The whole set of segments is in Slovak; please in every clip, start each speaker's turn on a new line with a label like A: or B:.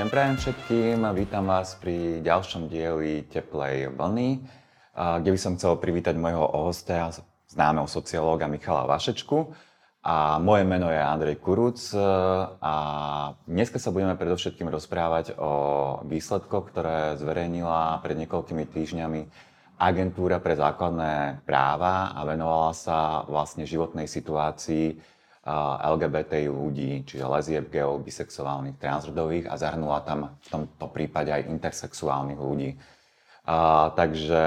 A: deň prajem všetkým. Vítam vás pri ďalšom dieli Teplej vlny, kde by som chcel privítať môjho hostia, známeho sociológa Michala Vašečku. A moje meno je Andrej Kuruc a dneska sa budeme predovšetkým rozprávať o výsledkoch, ktoré zverejnila pred niekoľkými týždňami agentúra pre základné práva a venovala sa vlastne životnej situácii LGBT ľudí, čiže lezieb, geov, bisexuálnych, transrodových a zahrnula tam v tomto prípade aj intersexuálnych ľudí. A, takže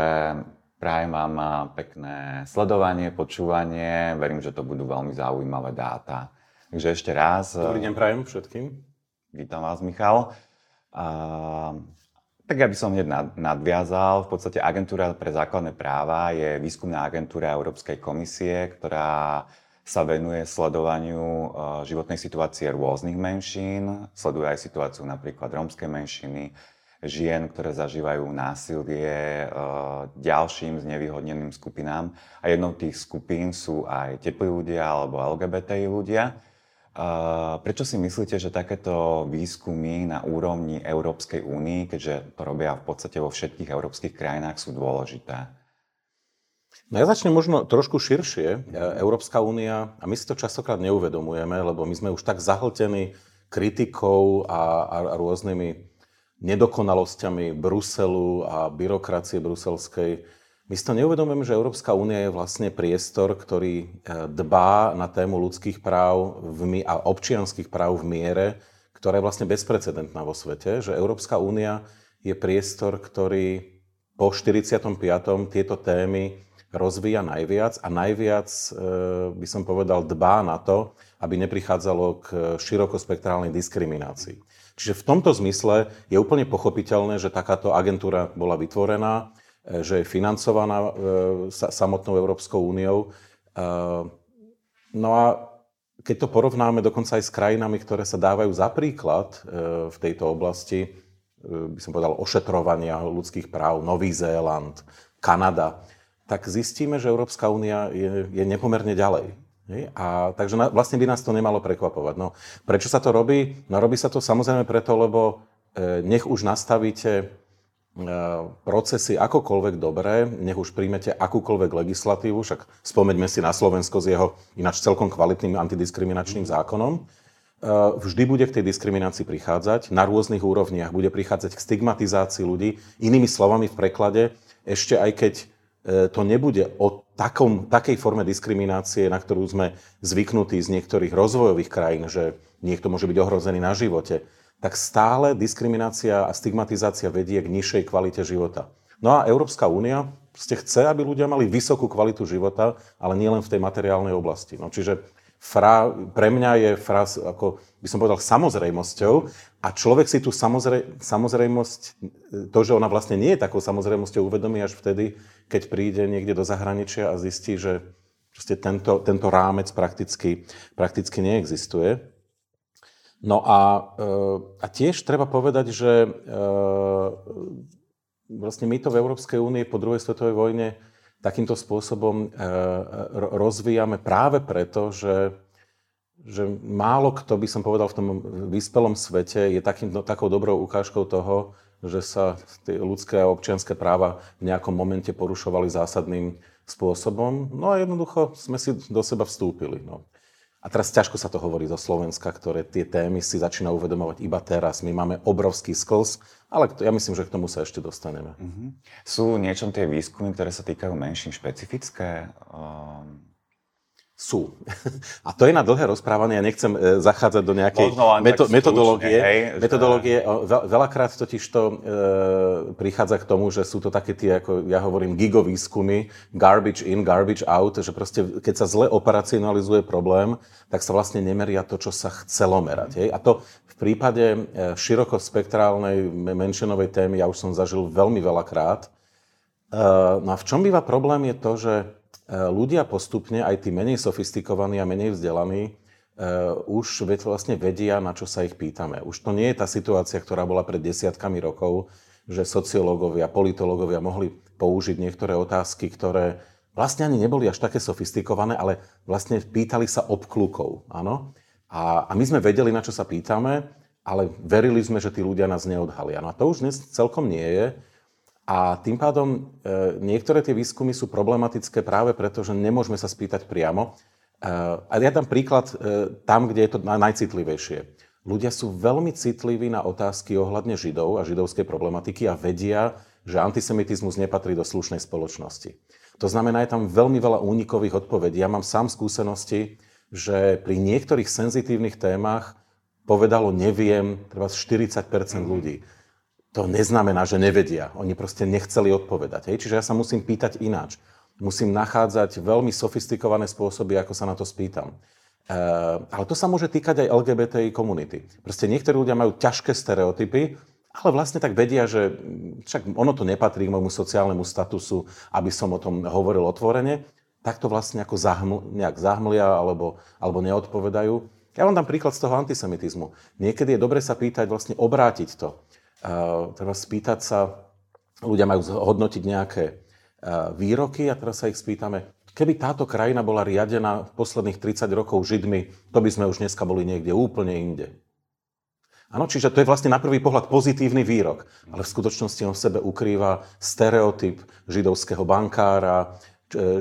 A: Prajem vám pekné sledovanie, počúvanie. Verím, že to budú veľmi zaujímavé dáta. Takže ešte raz.
B: Dobrý deň prajem všetkým.
A: Vítam vás, Michal. A, tak ja by som hneď nadviazal. V podstate agentúra pre základné práva je výskumná agentúra Európskej komisie, ktorá sa venuje sledovaniu životnej situácie rôznych menšín. Sleduje aj situáciu napríklad rómskej menšiny, žien, ktoré zažívajú násilie e, ďalším znevýhodneným skupinám. A jednou tých skupín sú aj teplí ľudia alebo LGBTI ľudia. E, prečo si myslíte, že takéto výskumy na úrovni Európskej únie, keďže to robia v podstate vo všetkých európskych krajinách, sú dôležité?
B: No ja začnem možno trošku širšie. E, Európska únia, a my si to častokrát neuvedomujeme, lebo my sme už tak zahltení kritikou a, a, a rôznymi nedokonalosťami Bruselu a byrokracie bruselskej. My si to neuvedomujeme, že Európska únia je vlastne priestor, ktorý e, dbá na tému ľudských práv v, a občianských práv v miere, ktorá je vlastne bezprecedentná vo svete, že Európska únia je priestor, ktorý po 45. tieto témy rozvíja najviac a najviac, e, by som povedal, dbá na to, aby neprichádzalo k širokospektrálnej diskriminácii. Čiže v tomto zmysle je úplne pochopiteľné, že takáto agentúra bola vytvorená, e, že je financovaná e, samotnou Európskou úniou. No a keď to porovnáme dokonca aj s krajinami, ktoré sa dávajú za príklad v tejto oblasti, by som povedal, ošetrovania ľudských práv, Nový Zéland, Kanada, tak zistíme, že Európska únia je, je nepomerne ďalej. A, takže na, vlastne by nás to nemalo prekvapovať. No, prečo sa to robí? No robí sa to samozrejme preto, lebo e, nech už nastavíte e, procesy akokoľvek dobré, nech už príjmete akúkoľvek legislatívu, však spomeňme si na Slovensko s jeho ináč celkom kvalitným antidiskriminačným zákonom, e, vždy bude k tej diskriminácii prichádzať na rôznych úrovniach, bude prichádzať k stigmatizácii ľudí. Inými slovami v preklade, ešte aj keď to nebude o takom, takej forme diskriminácie, na ktorú sme zvyknutí z niektorých rozvojových krajín, že niekto môže byť ohrozený na živote, tak stále diskriminácia a stigmatizácia vedie k nižšej kvalite života. No a Európska únia chce, aby ľudia mali vysokú kvalitu života, ale nielen v tej materiálnej oblasti. No, čiže fra, pre mňa je fraz, ako by som povedal, samozrejmosťou a človek si tú samozrej, samozrejmosť, to, že ona vlastne nie je takou samozrejmosťou, uvedomí až vtedy, keď príde niekde do zahraničia a zistí, že tento, tento rámec prakticky, prakticky neexistuje. No a, e, a tiež treba povedať, že e, vlastne my to v Európskej únii po druhej svetovej vojne takýmto spôsobom e, rozvíjame práve preto, že, že málo kto, by som povedal, v tom vyspelom svete je takým, no, takou dobrou ukážkou toho, že sa tie ľudské a občianské práva v nejakom momente porušovali zásadným spôsobom. No a jednoducho sme si do seba vstúpili. No. A teraz ťažko sa to hovorí zo Slovenska, ktoré tie témy si začína uvedomovať iba teraz. My máme obrovský skls, ale ja myslím, že k tomu sa ešte dostaneme. Uh-huh.
A: Sú niečom tie výskumy, ktoré sa týkajú menším špecifické? Um
B: sú. A to je na dlhé rozprávanie, ja nechcem e, zachádzať do nejakej meto- metodológie. Hej, metodológie že... Veľakrát totiž to e, prichádza k tomu, že sú to také tie, ako ja hovorím, gigovýskumy, garbage in, garbage out, že proste keď sa zle operacionalizuje problém, tak sa vlastne nemeria to, čo sa chcelo merať. Hej. A to v prípade e, širokospektrálnej menšinovej témy ja už som zažil veľmi veľakrát. E, no a v čom býva problém je to, že ľudia postupne, aj tí menej sofistikovaní a menej vzdelaní, Uh, už vlastne vedia, na čo sa ich pýtame. Už to nie je tá situácia, ktorá bola pred desiatkami rokov, že sociológovia, politológovia mohli použiť niektoré otázky, ktoré vlastne ani neboli až také sofistikované, ale vlastne pýtali sa obklukov. Áno? A, a my sme vedeli, na čo sa pýtame ale verili sme, že tí ľudia nás neodhalia. No a to už dnes celkom nie je. A tým pádom e, niektoré tie výskumy sú problematické práve preto, že nemôžeme sa spýtať priamo. E, a ja dám príklad e, tam, kde je to najcitlivejšie. Ľudia sú veľmi citliví na otázky ohľadne Židov a židovskej problematiky a vedia, že antisemitizmus nepatrí do slušnej spoločnosti. To znamená, je tam veľmi veľa únikových odpovedí. Ja mám sám skúsenosti, že pri niektorých senzitívnych témach povedalo neviem, treba 40% ľudí to neznamená, že nevedia. Oni proste nechceli odpovedať. Hej? Čiže ja sa musím pýtať ináč. Musím nachádzať veľmi sofistikované spôsoby, ako sa na to spýtam. E, ale to sa môže týkať aj LGBTI komunity. Proste niektorí ľudia majú ťažké stereotypy, ale vlastne tak vedia, že však ono to nepatrí k môjmu sociálnemu statusu, aby som o tom hovoril otvorene, tak to vlastne ako zahm, nejak zahmlia alebo, alebo neodpovedajú. Ja vám dám príklad z toho antisemitizmu. Niekedy je dobre sa pýtať, vlastne obrátiť to treba spýtať sa, ľudia majú hodnotiť nejaké výroky a teraz sa ich spýtame, keby táto krajina bola riadená posledných 30 rokov Židmi, to by sme už dneska boli niekde úplne inde. Áno, čiže to je vlastne na prvý pohľad pozitívny výrok, ale v skutočnosti on v sebe ukrýva stereotyp židovského bankára,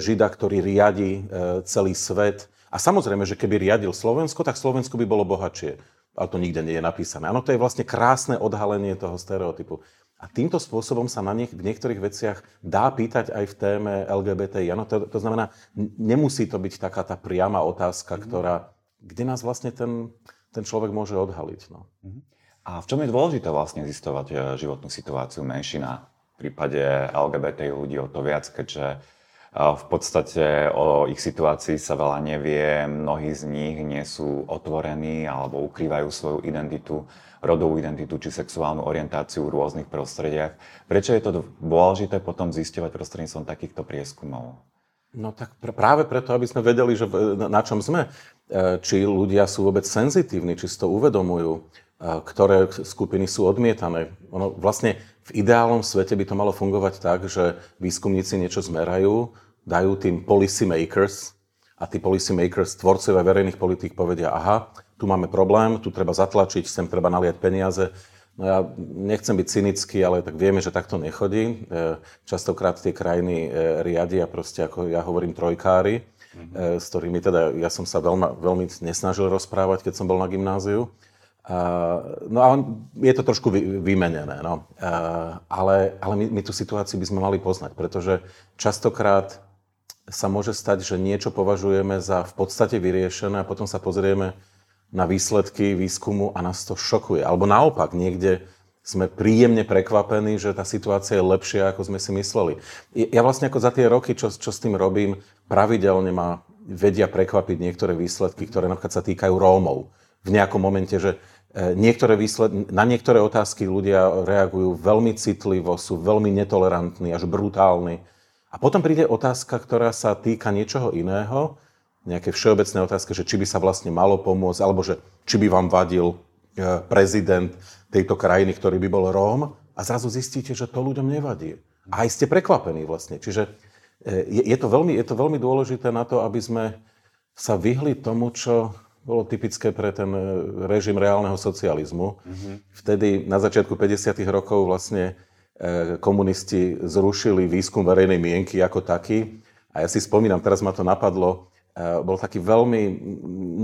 B: žida, ktorý riadi e, celý svet. A samozrejme, že keby riadil Slovensko, tak Slovensko by bolo bohatšie ale to nikde nie je napísané. Áno, to je vlastne krásne odhalenie toho stereotypu. A týmto spôsobom sa na niek- v niektorých veciach dá pýtať aj v téme LGBTI. Áno, to, to znamená, nemusí to byť taká tá priama otázka, mm-hmm. ktorá, kde nás vlastne ten, ten človek môže odhaliť. No. Mm-hmm.
A: A v čom je dôležité vlastne zistovať e, životnú situáciu menšina? V prípade LGBTI ľudí o to viac, keďže v podstate o ich situácii sa veľa nevie, mnohí z nich nie sú otvorení alebo ukrývajú svoju identitu, rodovú identitu či sexuálnu orientáciu v rôznych prostrediach. Prečo je to dôležité potom zisťovať prostredníctvom takýchto prieskumov?
B: No tak pr- práve preto, aby sme vedeli, že na čom sme, e, či ľudia sú vôbec senzitívni, či si to uvedomujú, e, ktoré skupiny sú odmietané. Ono vlastne v ideálnom svete by to malo fungovať tak, že výskumníci niečo zmerajú, dajú tým policy makers a tí policy makers, tvorcovia verejných politík povedia, aha, tu máme problém, tu treba zatlačiť, sem treba naliať peniaze. No ja nechcem byť cynický, ale tak vieme, že takto nechodí. E, častokrát tie krajiny e, riadia proste, ako ja hovorím, trojkári, mm-hmm. s ktorými teda ja som sa veľmi, veľmi nesnažil rozprávať, keď som bol na gymnáziu. No a je to trošku vymenené, no. ale, ale my, my tú situáciu by sme mali poznať, pretože častokrát sa môže stať, že niečo považujeme za v podstate vyriešené a potom sa pozrieme na výsledky výskumu a nás to šokuje. Alebo naopak, niekde sme príjemne prekvapení, že tá situácia je lepšia, ako sme si mysleli. Ja vlastne ako za tie roky, čo, čo s tým robím, pravidelne ma vedia prekvapiť niektoré výsledky, ktoré napríklad sa týkajú Rómov. V nejakom momente, že E, niektoré výsled, na niektoré otázky ľudia reagujú veľmi citlivo, sú veľmi netolerantní, až brutálni. A potom príde otázka, ktorá sa týka niečoho iného, nejaké všeobecné otázky, že či by sa vlastne malo pomôcť, alebo že či by vám vadil e, prezident tejto krajiny, ktorý by bol Róm, a zrazu zistíte, že to ľuďom nevadí. A aj ste prekvapení vlastne. Čiže e, je, je, to veľmi, je to veľmi dôležité na to, aby sme sa vyhli tomu, čo bolo typické pre ten e, režim reálneho socializmu. Mm-hmm. Vtedy na začiatku 50. rokov vlastne komunisti zrušili výskum verejnej mienky ako taký. A ja si spomínam, teraz ma to napadlo, bol taký veľmi,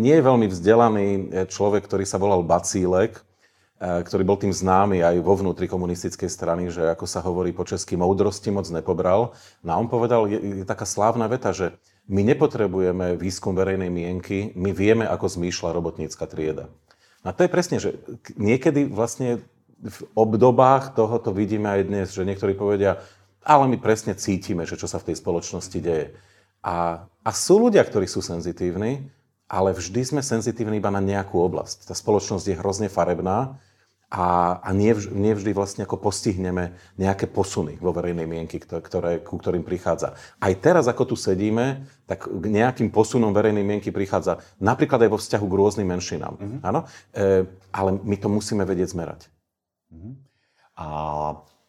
B: nie veľmi vzdelaný človek, ktorý sa volal Bacílek, ktorý bol tým známy aj vo vnútri komunistickej strany, že ako sa hovorí po česky, moudrosti moc nepobral. No a on povedal, je, je taká slávna veta, že my nepotrebujeme výskum verejnej mienky, my vieme, ako zmýšľa robotnícka trieda. A to je presne, že niekedy vlastne v obdobách tohoto vidíme aj dnes, že niektorí povedia, ale my presne cítime, že čo sa v tej spoločnosti deje. A, a sú ľudia, ktorí sú senzitívni, ale vždy sme senzitívni iba na nejakú oblasť. Tá spoločnosť je hrozne farebná a, a nie vždy vlastne ako postihneme nejaké posuny vo verejnej mienky, ktoré, ku ktorým prichádza. Aj teraz, ako tu sedíme, tak k nejakým posunom verejnej mienky prichádza napríklad aj vo vzťahu k rôznym menšinám. Mm-hmm. Áno? E, ale my to musíme vedieť zmerať. Mm-hmm.
A: A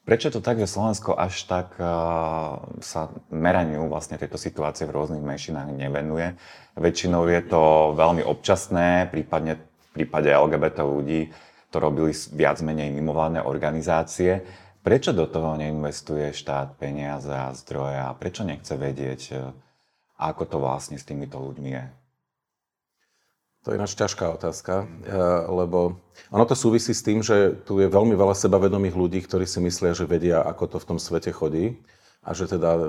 A: prečo to tak, že Slovensko až tak uh, sa meraniu vlastne tejto situácie v rôznych menšinách nevenuje? Väčšinou je to veľmi občasné, prípadne v prípade LGBT ľudí to robili viac menej mimovládne organizácie. Prečo do toho neinvestuje štát peniaze a zdroje a prečo nechce vedieť, e, ako to vlastne s týmito ľuďmi je?
B: To je ináč ťažká otázka, e, lebo ono to súvisí s tým, že tu je veľmi veľa sebavedomých ľudí, ktorí si myslia, že vedia, ako to v tom svete chodí a že teda e,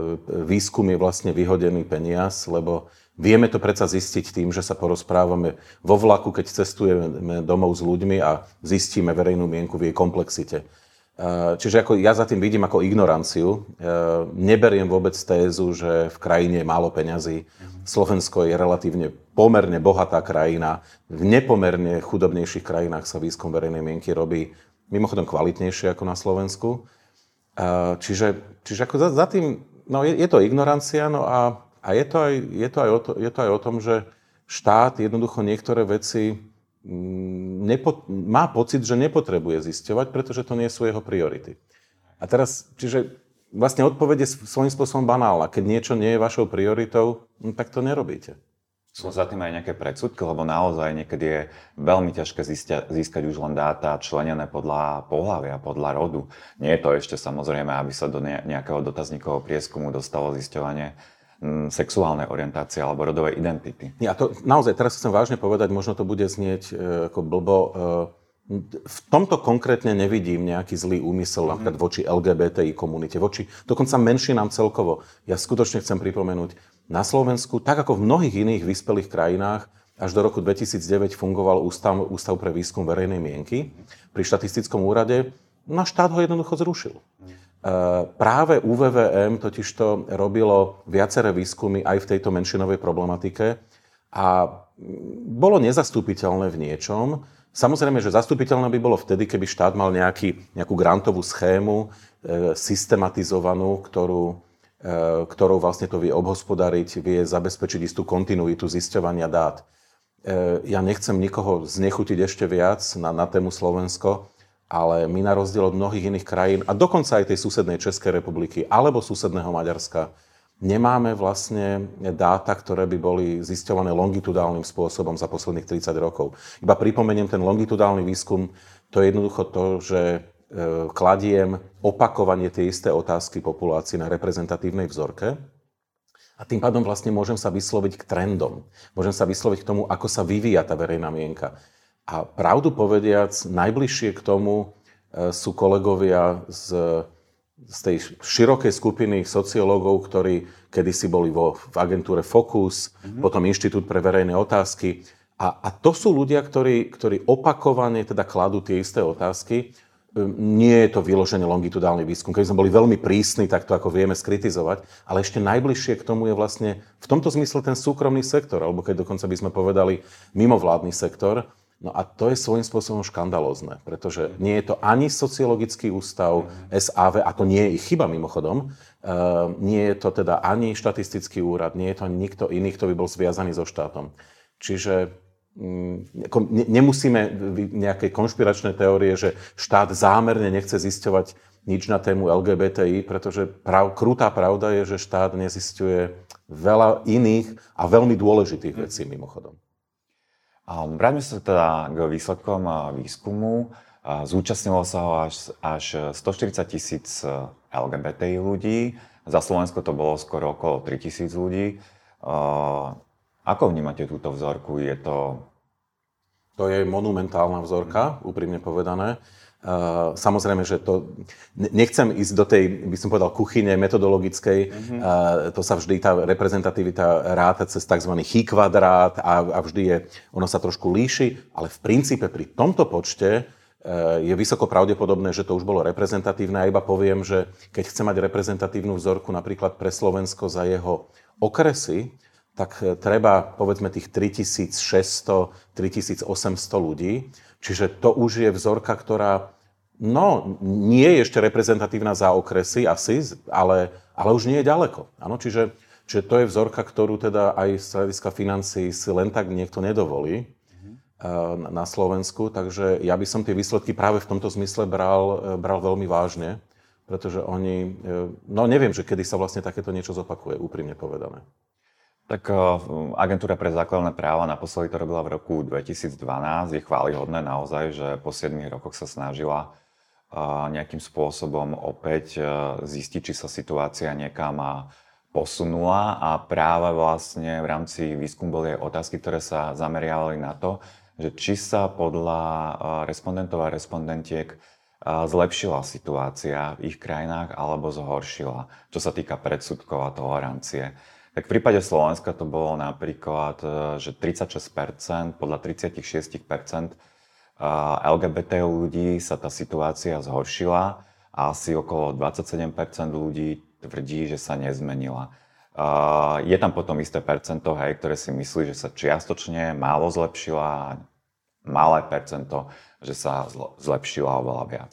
B: výskum je vlastne vyhodený peniaz, lebo Vieme to predsa zistiť tým, že sa porozprávame vo vlaku, keď cestujeme domov s ľuďmi a zistíme verejnú mienku v jej komplexite. Čiže ako ja za tým vidím ako ignoranciu. Neberiem vôbec tézu, že v krajine je málo peňazí. Slovensko je relatívne pomerne bohatá krajina. V nepomerne chudobnejších krajinách sa výskum verejnej mienky robí mimochodom kvalitnejšie ako na Slovensku. Čiže, čiže ako za, za tým, no je, je to ignorancia, no a a je to, aj, je, to aj o to, je to aj o tom, že štát jednoducho niektoré veci nepo, má pocit, že nepotrebuje zisťovať, pretože to nie sú jeho priority. A teraz, čiže vlastne odpovede svojím spôsobom banálna. Keď niečo nie je vašou prioritou, no, tak to nerobíte.
A: Sú za tým aj nejaké predsudky, lebo naozaj niekedy je veľmi ťažké získať, získať už len dáta členené podľa pohľavia, podľa rodu. Nie je to ešte samozrejme, aby sa do nejakého dotazníkového prieskumu dostalo zisťovanie Mm, sexuálnej orientácie alebo rodovej identity.
B: Ja to naozaj teraz chcem vážne povedať, možno to bude znieť e, ako blbo. E, v tomto konkrétne nevidím nejaký zlý úmysel mm-hmm. napríklad voči LGBTI komunite, voči dokonca menšinám celkovo. Ja skutočne chcem pripomenúť, na Slovensku, tak ako v mnohých iných vyspelých krajinách, až do roku 2009 fungoval Ústav, Ústav pre výskum verejnej mienky pri štatistickom úrade. No štát ho jednoducho zrušil. Mm. Eh, práve UVVM totižto robilo viaceré výskumy aj v tejto menšinovej problematike a bolo nezastupiteľné v niečom. Samozrejme, že zastupiteľné by bolo vtedy, keby štát mal nejaký, nejakú grantovú schému e, systematizovanú, ktorú, e, ktorou vlastne to vie obhospodariť, vie zabezpečiť istú kontinuitu zisťovania dát. E, ja nechcem nikoho znechutiť ešte viac na, na tému Slovensko, ale my na rozdiel od mnohých iných krajín, a dokonca aj tej susednej Českej republiky alebo susedného Maďarska, nemáme vlastne dáta, ktoré by boli zisťované longitudálnym spôsobom za posledných 30 rokov. Iba pripomeniem ten longitudálny výskum, to je jednoducho to, že e, kladiem opakovanie tie isté otázky populácii na reprezentatívnej vzorke a tým pádom vlastne môžem sa vysloviť k trendom. Môžem sa vysloviť k tomu, ako sa vyvíja tá verejná mienka. A pravdu povediac, najbližšie k tomu e, sú kolegovia z, z tej širokej skupiny sociológov, ktorí kedysi boli vo, v agentúre Focus, mm-hmm. potom Inštitút pre verejné otázky. A, a to sú ľudia, ktorí, ktorí opakovane teda kladú tie isté otázky. E, nie je to vyložené longitudálny výskum. Keď sme boli veľmi prísni, tak to ako vieme skritizovať. Ale ešte najbližšie k tomu je vlastne v tomto zmysle ten súkromný sektor, alebo keď dokonca by sme povedali mimovládny sektor, No a to je svojím spôsobom škandalózne, pretože nie je to ani sociologický ústav SAV, a to nie je ich chyba mimochodom, uh, nie je to teda ani štatistický úrad, nie je to ani nikto iný, kto by bol zviazaný so štátom. Čiže ne, nemusíme nejaké konšpiračné teórie, že štát zámerne nechce zisťovať nič na tému LGBTI, pretože prav, krutá pravda je, že štát nezisťuje veľa iných a veľmi dôležitých vecí mimochodom.
A: Vráťme sa teda k výsledkom výskumu. Zúčastnilo sa ho až, až 140 tisíc e, LGBTI ľudí. Za Slovensko to bolo skoro okolo 3 tisíc ľudí. Ako vnímate túto vzorku? Je to...
B: To je monumentálna vzorka, úprimne povedané. Uh, samozrejme, že to... Nechcem ísť do tej, by som povedal, kuchyne metodologickej. Mm-hmm. Uh, to sa vždy, tá reprezentativita ráta cez tzv. chy kvadrát a, a vždy je, ono sa trošku líši, ale v princípe pri tomto počte uh, je vysoko pravdepodobné, že to už bolo reprezentatívne. A iba poviem, že keď chce mať reprezentatívnu vzorku napríklad pre Slovensko za jeho okresy, tak treba povedzme tých 3600, 3800 ľudí. Čiže to už je vzorka, ktorá no, nie je ešte reprezentatívna za okresy asi, ale, ale už nie je ďaleko. Ano, čiže, čiže to je vzorka, ktorú teda aj z hľadiska financií si len tak niekto nedovolí mm-hmm. na Slovensku. Takže ja by som tie výsledky práve v tomto zmysle bral, bral veľmi vážne, pretože oni, eh, no neviem, že kedy sa vlastne takéto niečo zopakuje, úprimne povedané.
A: Tak agentúra pre základné práva naposledy to robila v roku 2012. Je chválihodné naozaj, že po 7 rokoch sa snažila nejakým spôsobom opäť zistiť, či sa situácia niekam posunula a práve vlastne v rámci výskumu boli aj otázky, ktoré sa zameriavali na to, že či sa podľa respondentov a respondentiek zlepšila situácia v ich krajinách alebo zhoršila, čo sa týka predsudkov a tolerancie. Tak v prípade Slovenska to bolo napríklad, e, že 36%, podľa 36% LGBT ľudí sa tá situácia zhoršila a asi okolo 27% ľudí tvrdí, že sa nezmenila. Je tam potom isté percento, hej, ktoré si myslí, že sa čiastočne málo zlepšila, malé percento, že sa zlepšila oveľa viac.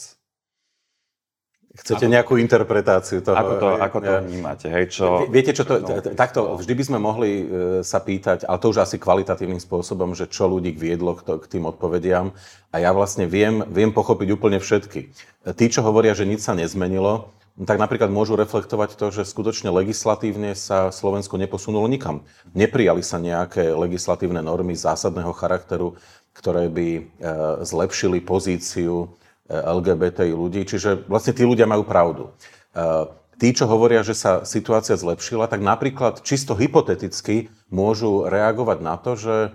B: Chcete ako, nejakú interpretáciu toho?
A: Ako to, ako to vnímate? Hej, čo,
B: Viete čo, to, takto, vždy by sme mohli e, sa pýtať, ale to už asi kvalitatívnym spôsobom, že čo ľudí viedlo k tým odpovediam. A ja vlastne viem, viem pochopiť úplne všetky. Tí, čo hovoria, že nič sa nezmenilo, tak napríklad môžu reflektovať to, že skutočne legislatívne sa Slovensko neposunulo nikam. Neprijali sa nejaké legislatívne normy zásadného charakteru, ktoré by e, zlepšili pozíciu LGBTI ľudí, čiže vlastne tí ľudia majú pravdu. E, tí, čo hovoria, že sa situácia zlepšila, tak napríklad čisto hypoteticky môžu reagovať na to, že e,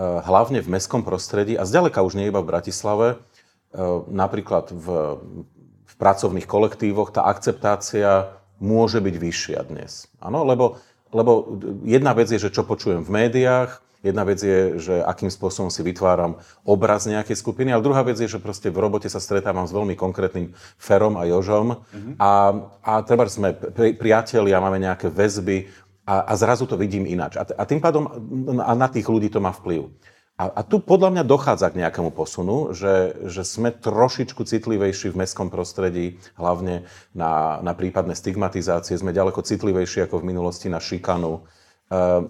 B: hlavne v mestskom prostredí, a zďaleka už nie iba v Bratislave, e, napríklad v, v pracovných kolektívoch tá akceptácia môže byť vyššia dnes. Áno, lebo, lebo jedna vec je, že čo počujem v médiách, Jedna vec je, že akým spôsobom si vytváram obraz nejakej skupiny, ale druhá vec je, že proste v robote sa stretávam s veľmi konkrétnym Ferom a Jožom mm-hmm. a, a treba sme pri, priatelia, máme nejaké väzby a, a zrazu to vidím ináč. A, a tým pádom a na tých ľudí to má vplyv. A, a tu podľa mňa dochádza k nejakému posunu, že, že sme trošičku citlivejší v mestskom prostredí, hlavne na, na prípadné stigmatizácie, sme ďaleko citlivejší ako v minulosti na šikanu,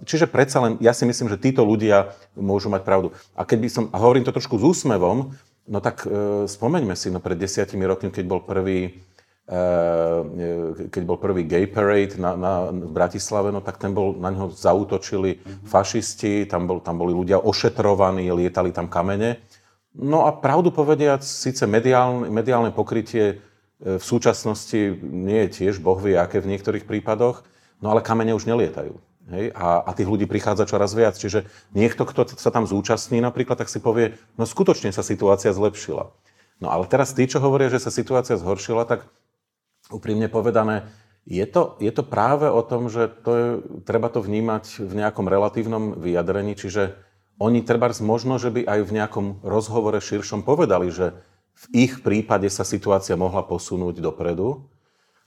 B: čiže predsa len, ja si myslím, že títo ľudia môžu mať pravdu. A keď by som, a hovorím to trošku s úsmevom, no tak e, spomeňme si, no pred desiatimi rokmi, keď bol prvý, e, keď bol prvý gay parade na, na, v Bratislave, no tak ten bol, na neho zautočili mm-hmm. fašisti, tam, bol, tam boli ľudia ošetrovaní, lietali tam kamene. No a pravdu povediac, síce mediálne, mediálne pokrytie e, v súčasnosti nie je tiež boh vie aké v niektorých prípadoch, no ale kamene už nelietajú. Hej, a, a tých ľudí prichádza čoraz viac. Čiže niekto, kto sa tam zúčastní napríklad, tak si povie, no skutočne sa situácia zlepšila. No ale teraz tí, čo hovoria, že sa situácia zhoršila, tak úprimne povedané, je to, je to práve o tom, že to je, treba to vnímať v nejakom relatívnom vyjadrení, čiže oni treba možno, že by aj v nejakom rozhovore širšom povedali, že v ich prípade sa situácia mohla posunúť dopredu,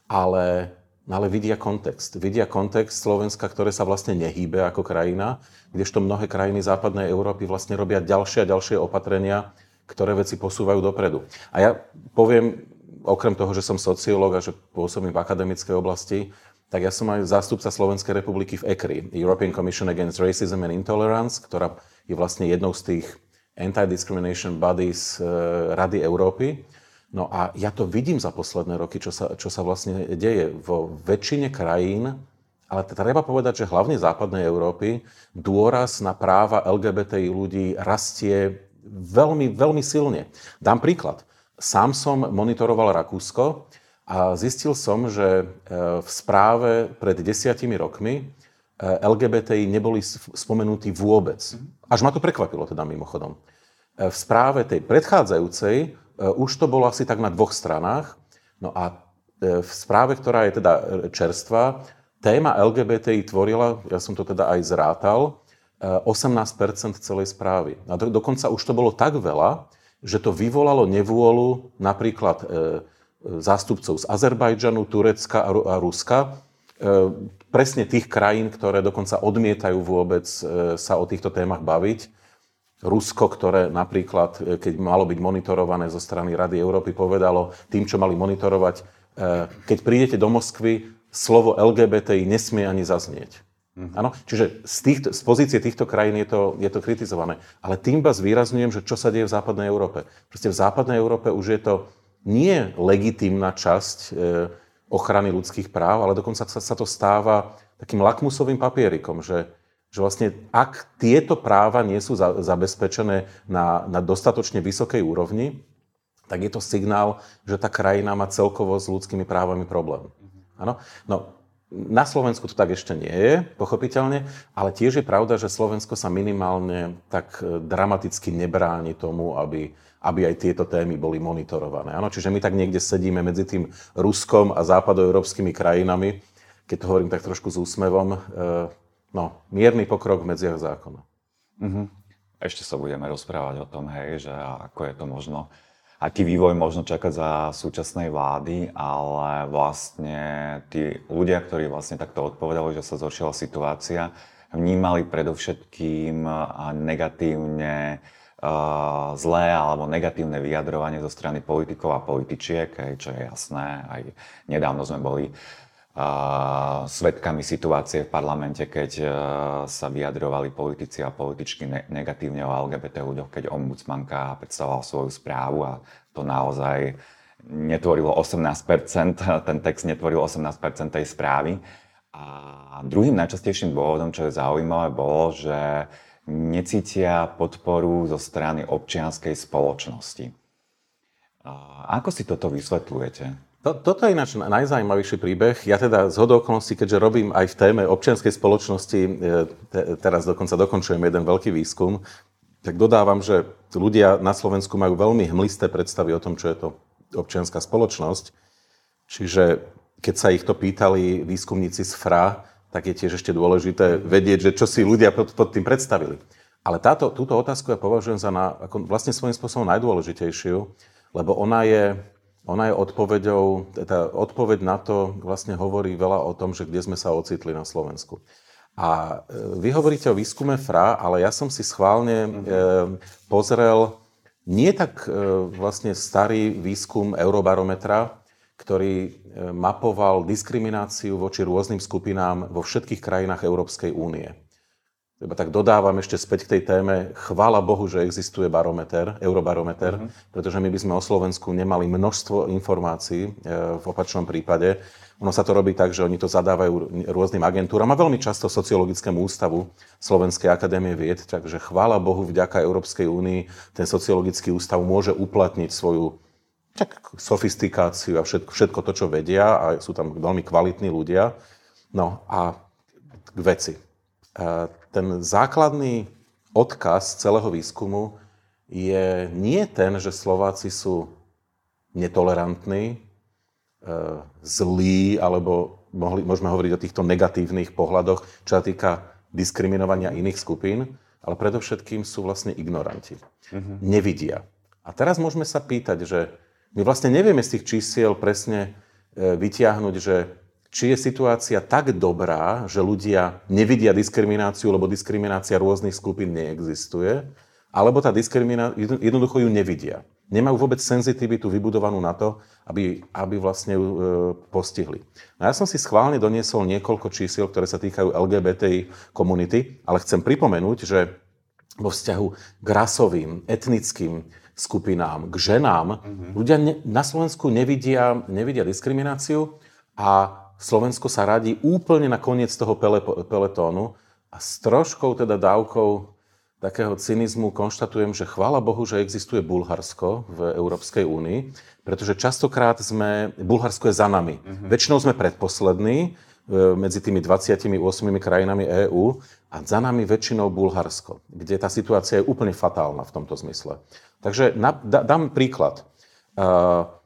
B: ale No ale vidia kontext. Vidia kontext Slovenska, ktoré sa vlastne nehýbe ako krajina, kdežto mnohé krajiny západnej Európy vlastne robia ďalšie a ďalšie opatrenia, ktoré veci posúvajú dopredu. A ja poviem, okrem toho, že som sociológ a že pôsobím v akademickej oblasti, tak ja som aj zástupca Slovenskej republiky v ECRI, European Commission Against Racism and Intolerance, ktorá je vlastne jednou z tých anti-discrimination bodies eh, Rady Európy. No a ja to vidím za posledné roky, čo sa, čo sa vlastne deje. Vo väčšine krajín, ale treba povedať, že hlavne západnej Európy, dôraz na práva LGBTI ľudí rastie veľmi, veľmi silne. Dám príklad. Sám som monitoroval Rakúsko a zistil som, že e, v správe pred desiatimi rokmi e, LGBTI neboli spomenutí vôbec. Až ma to prekvapilo teda mimochodom. E, v správe tej predchádzajúcej už to bolo asi tak na dvoch stranách. No a eh, v správe, ktorá je teda eh, čerstvá, téma LGBTI tvorila, ja som to teda aj zrátal, 18% celej správy. A do, dokonca už to bolo tak veľa, že to vyvolalo nevôľu napríklad e, zástupcov z Azerbajdžanu, Turecka a, a Ruska, e, presne tých krajín, ktoré dokonca odmietajú vôbec e, sa o týchto témach baviť. Rusko, ktoré napríklad, e, keď malo byť monitorované zo strany Rady Európy, povedalo tým, čo mali monitorovať, e, keď prídete do Moskvy, slovo LGBTI nesmie ani zaznieť. Mm-hmm. čiže z, týchto, z pozície týchto krajín je to, je to kritizované. Ale tým vás zvýrazňujem, že čo sa deje v západnej Európe. Proste v západnej Európe už je to nie legitímna časť e, ochrany ľudských práv, ale dokonca sa, sa to stáva takým lakmusovým papierikom, že, že vlastne ak tieto práva nie sú za, zabezpečené na, na dostatočne vysokej úrovni, tak je to signál, že tá krajina má celkovo s ľudskými právami problém. Áno? No, na Slovensku to tak ešte nie je, pochopiteľne, ale tiež je pravda, že Slovensko sa minimálne tak e, dramaticky nebráni tomu, aby, aby aj tieto témy boli monitorované. Ano, čiže my tak niekde sedíme medzi tým Ruskom a západoeurópskymi krajinami, keď to hovorím tak trošku s úsmevom, e, no, mierny pokrok v medziach zákona.
A: Mm-hmm. Ešte sa budeme rozprávať o tom, hej, že ako je to možno aký vývoj možno čakať za súčasnej vlády, ale vlastne tí ľudia, ktorí vlastne takto odpovedali, že sa zhoršila situácia, vnímali predovšetkým negatívne zlé alebo negatívne vyjadrovanie zo strany politikov a političiek, čo je jasné. Aj nedávno sme boli svetkami situácie v parlamente, keď e, sa vyjadrovali politici a političky negatívne o LGBT ľuďoch, keď ombudsmanka predstavovala svoju správu a to naozaj netvorilo 18%, ten text netvoril 18% tej správy. A druhým najčastejším dôvodom, čo je zaujímavé, bolo, že necítia podporu zo strany občianskej spoločnosti. Ako si toto vysvetľujete?
B: To, toto je ináč najzajímavejší príbeh. Ja teda z okolností, keďže robím aj v téme občianskej spoločnosti, e, te, teraz dokonca dokončujem jeden veľký výskum, tak dodávam, že ľudia na Slovensku majú veľmi hmlisté predstavy o tom, čo je to občianská spoločnosť. Čiže keď sa ich to pýtali výskumníci z FRA, tak je tiež ešte dôležité vedieť, že čo si ľudia pod, pod tým predstavili. Ale táto, túto otázku ja považujem za na, ako vlastne svojím spôsobom najdôležitejšiu, lebo ona je, ona je odpoveďou, teda odpoveď na to vlastne hovorí veľa o tom, že kde sme sa ocitli na Slovensku. A e, vy hovoríte o výskume FRA, ale ja som si schválne e, pozrel nie tak e, vlastne starý výskum Eurobarometra, ktorý e, mapoval diskrimináciu voči rôznym skupinám vo všetkých krajinách Európskej únie. Iba tak dodávam ešte späť k tej téme. Chvála Bohu, že existuje barometer, eurobarometer, uh-huh. pretože my by sme o Slovensku nemali množstvo informácií e, v opačnom prípade. Ono sa to robí tak, že oni to zadávajú rôznym agentúram a veľmi často sociologickému ústavu Slovenskej akadémie vied. Takže chvála Bohu, vďaka Európskej únii ten sociologický ústav môže uplatniť svoju tak, sofistikáciu a všetko, všetko to, čo vedia a sú tam veľmi kvalitní ľudia. No a k veci. Ten základný odkaz celého výskumu je nie ten, že Slováci sú netolerantní, e, zlí, alebo mohli, môžeme hovoriť o týchto negatívnych pohľadoch, čo sa týka diskriminovania iných skupín, ale predovšetkým sú vlastne ignoranti. Uh-huh. Nevidia. A teraz môžeme sa pýtať, že my vlastne nevieme z tých čísiel presne e, vytiahnuť, že či je situácia tak dobrá, že ľudia nevidia diskrimináciu, lebo diskriminácia rôznych skupín neexistuje, alebo tá diskriminácia, jednoducho ju nevidia. Nemajú vôbec senzitivitu vybudovanú na to, aby, aby vlastne ju e, postihli. No ja som si schválne doniesol niekoľko čísiel, ktoré sa týkajú LGBTI komunity, ale chcem pripomenúť, že vo vzťahu k rasovým, etnickým skupinám, k ženám, mm-hmm. ľudia ne, na Slovensku nevidia, nevidia diskrimináciu a Slovensko sa radí úplne na koniec toho peletónu a s troškou teda dávkou takého cynizmu konštatujem, že chvála Bohu, že existuje Bulharsko v Európskej únii, pretože častokrát sme, Bulharsko je za nami. Mm-hmm. Väčšinou sme predposlední e, medzi tými 28 krajinami EÚ a za nami väčšinou Bulharsko, kde tá situácia je úplne fatálna v tomto zmysle. Takže na, da, dám príklad. Uh,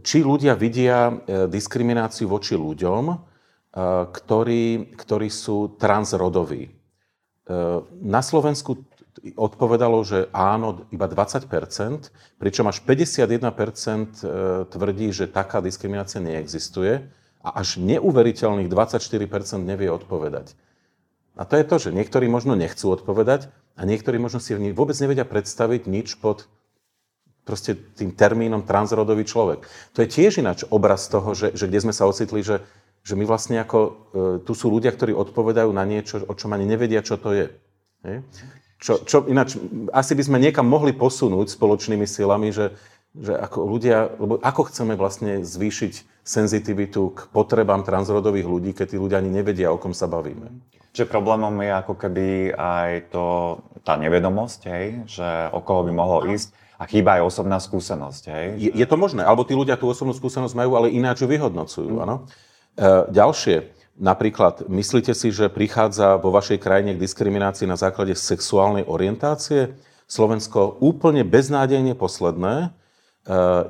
B: či ľudia vidia e, diskrimináciu voči ľuďom, e, ktorí, ktorí sú transrodoví. E, na Slovensku odpovedalo, že áno, iba 20%, pričom až 51% tvrdí, že taká diskriminácia neexistuje a až neuveriteľných 24% nevie odpovedať. A to je to, že niektorí možno nechcú odpovedať a niektorí možno si vôbec nevedia predstaviť nič pod proste tým termínom transrodový človek. To je tiež ináč obraz toho, že, že kde sme sa ocitli, že, že my vlastne ako, e, tu sú ľudia, ktorí odpovedajú na niečo, o čom ani nevedia, čo to je. je? Čo, čo ináč, asi by sme niekam mohli posunúť spoločnými silami, že, že ako ľudia, lebo ako chceme vlastne zvýšiť senzitivitu k potrebám transrodových ľudí, keď tí ľudia ani nevedia, o kom sa bavíme.
A: Čiže problémom je ako keby aj to, tá nevedomosť, hej, že o koho by mohlo ísť a chýba aj osobná skúsenosť. Hej?
B: Je, je to možné, alebo tí ľudia tú osobnú skúsenosť majú, ale ináč ju vyhodnocujú. Mm. E, ďalšie, napríklad, myslíte si, že prichádza vo vašej krajine k diskriminácii na základe sexuálnej orientácie? Slovensko úplne beznádejne posledné, e,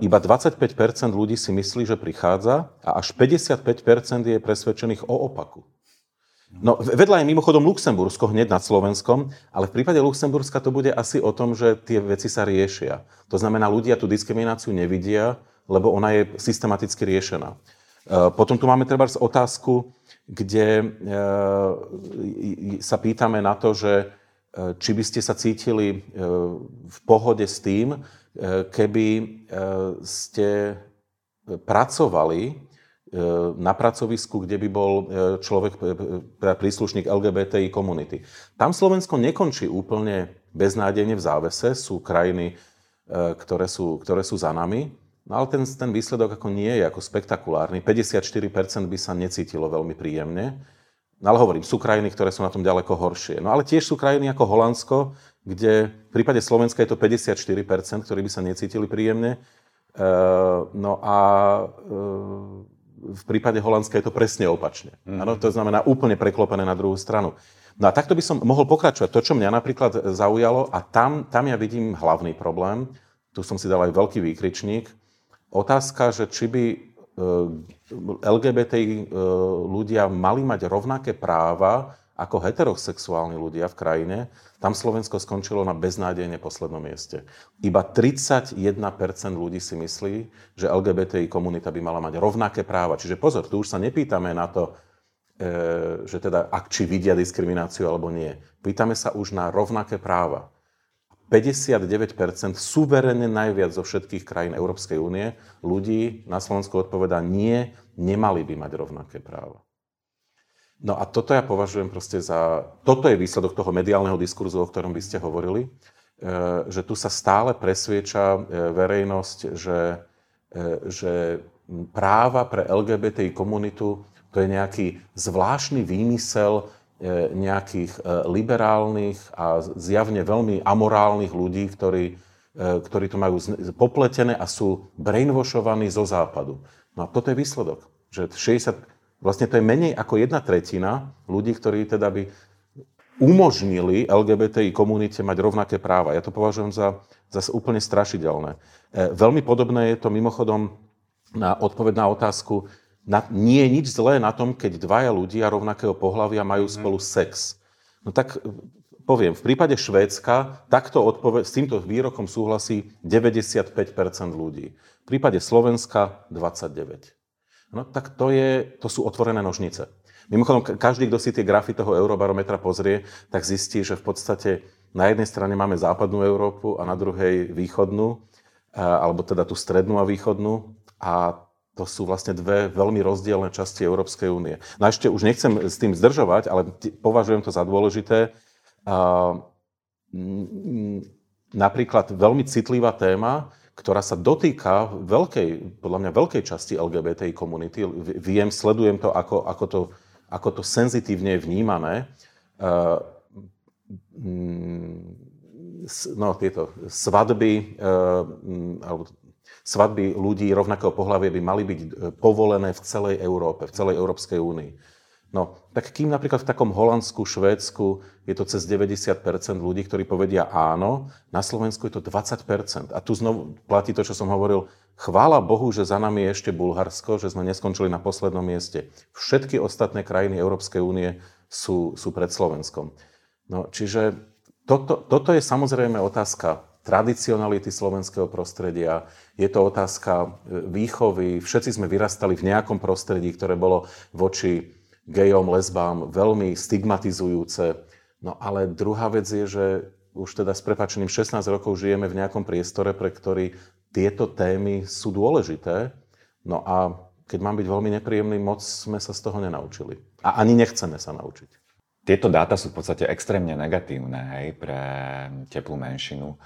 B: iba 25% ľudí si myslí, že prichádza a až 55% je presvedčených o opaku. No, vedľa je mimochodom Luxembursko hneď nad Slovenskom, ale v prípade Luxemburska to bude asi o tom, že tie veci sa riešia. To znamená, ľudia tú diskrimináciu nevidia, lebo ona je systematicky riešená. E, potom tu máme treba otázku, kde e, sa pýtame na to, že e, či by ste sa cítili v pohode s tým, keby ste pracovali na pracovisku, kde by bol e, človek, e, príslušník LGBTI komunity. Tam Slovensko nekončí úplne beznádejne v závese, sú krajiny, ktoré sú, ktoré sú za nami, no ale ten, ten výsledok ako nie je ako spektakulárny. 54% by sa necítilo veľmi príjemne. No ale hovorím, sú krajiny, ktoré sú na tom ďaleko horšie. No ale tiež sú krajiny ako Holandsko, kde v prípade Slovenska je to 54%, ktorí by sa necítili príjemne. No a v prípade Holandska je to presne opačne. Mm. Ano, to znamená úplne preklopené na druhú stranu. No a takto by som mohol pokračovať. To, čo mňa napríklad zaujalo, a tam, tam ja vidím hlavný problém, tu som si dal aj veľký výkričník, otázka, že či by e, LGBTI e, ľudia mali mať rovnaké práva ako heterosexuálni ľudia v krajine, tam Slovensko skončilo na beznádejne poslednom mieste. Iba 31% ľudí si myslí, že LGBTI komunita by mala mať rovnaké práva. Čiže pozor, tu už sa nepýtame na to, e, že teda ak či vidia diskrimináciu alebo nie. Pýtame sa už na rovnaké práva. 59%, suverene najviac zo všetkých krajín Európskej únie, ľudí na Slovensku odpovedá nie, nemali by mať rovnaké práva. No a toto ja považujem proste za... Toto je výsledok toho mediálneho diskurzu, o ktorom by ste hovorili, e, že tu sa stále presvieča e, verejnosť, že, e, že práva pre LGBTI komunitu to je nejaký zvláštny výmysel nejakých liberálnych a zjavne veľmi amorálnych ľudí, ktorí, ktorí to majú popletené a sú brainwashovaní zo západu. No a toto je výsledok, že 60, Vlastne to je menej ako jedna tretina ľudí, ktorí teda by umožnili LGBTI komunite mať rovnaké práva. Ja to považujem za, za úplne strašidelné. E, veľmi podobné je to mimochodom na odpoveď na otázku, na, nie je nič zlé na tom, keď dvaja ľudia rovnakého pohľavia majú mhm. spolu sex. No tak poviem, v prípade Švédska takto odpoveď, s týmto výrokom súhlasí 95% ľudí. V prípade Slovenska 29%. No tak to, je, to sú otvorené nožnice. Mimochodom, každý, kto si tie grafy toho eurobarometra pozrie, tak zistí, že v podstate na jednej strane máme západnú Európu a na druhej východnú, alebo teda tú strednú a východnú. A to sú vlastne dve veľmi rozdielne časti Európskej únie. No a ešte už nechcem s tým zdržovať, ale považujem to za dôležité. Napríklad veľmi citlivá téma, ktorá sa dotýka veľkej, podľa mňa veľkej časti LGBTI komunity. Viem, sledujem to, ako, ako, to, ako to senzitívne je vnímané. Uh, no, tieto svadby, uh, alebo svadby ľudí rovnakého pohľavia by mali byť povolené v celej Európe, v celej Európskej únii. No, tak kým napríklad v takom Holandsku, Švédsku je to cez 90% ľudí, ktorí povedia áno, na Slovensku je to 20%. A tu znovu platí to, čo som hovoril, chvála Bohu, že za nami je ešte Bulharsko, že sme neskončili na poslednom mieste. Všetky ostatné krajiny Európskej únie sú, sú pred Slovenskom. No, čiže toto, toto je samozrejme otázka tradicionality slovenského prostredia, je to otázka e, výchovy. Všetci sme vyrastali v nejakom prostredí, ktoré bolo voči gejom, lesbám veľmi stigmatizujúce. No ale druhá vec je, že už teda s prepačením 16 rokov žijeme v nejakom priestore, pre ktorý tieto témy sú dôležité. No a keď mám byť veľmi nepríjemný, moc sme sa z toho nenaučili. A ani nechceme sa naučiť.
A: Tieto dáta sú v podstate extrémne negatívne hej, pre teplú menšinu.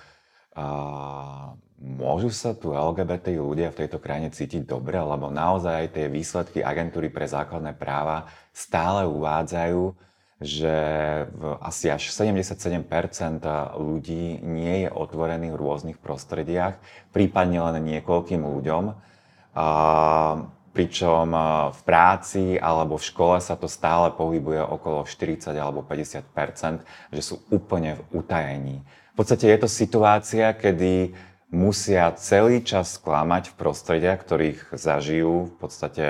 A: Môžu sa tu LGBT ľudia v tejto krajine cítiť dobre, lebo naozaj tie výsledky agentúry pre základné práva stále uvádzajú, že asi až 77% ľudí nie je otvorených v rôznych prostrediach, prípadne len niekoľkým ľuďom. A, pričom v práci alebo v škole sa to stále pohybuje okolo 40 alebo 50% že sú úplne v utajení. V podstate je to situácia, kedy musia celý čas sklamať v prostrediach, ktorých zažijú v podstate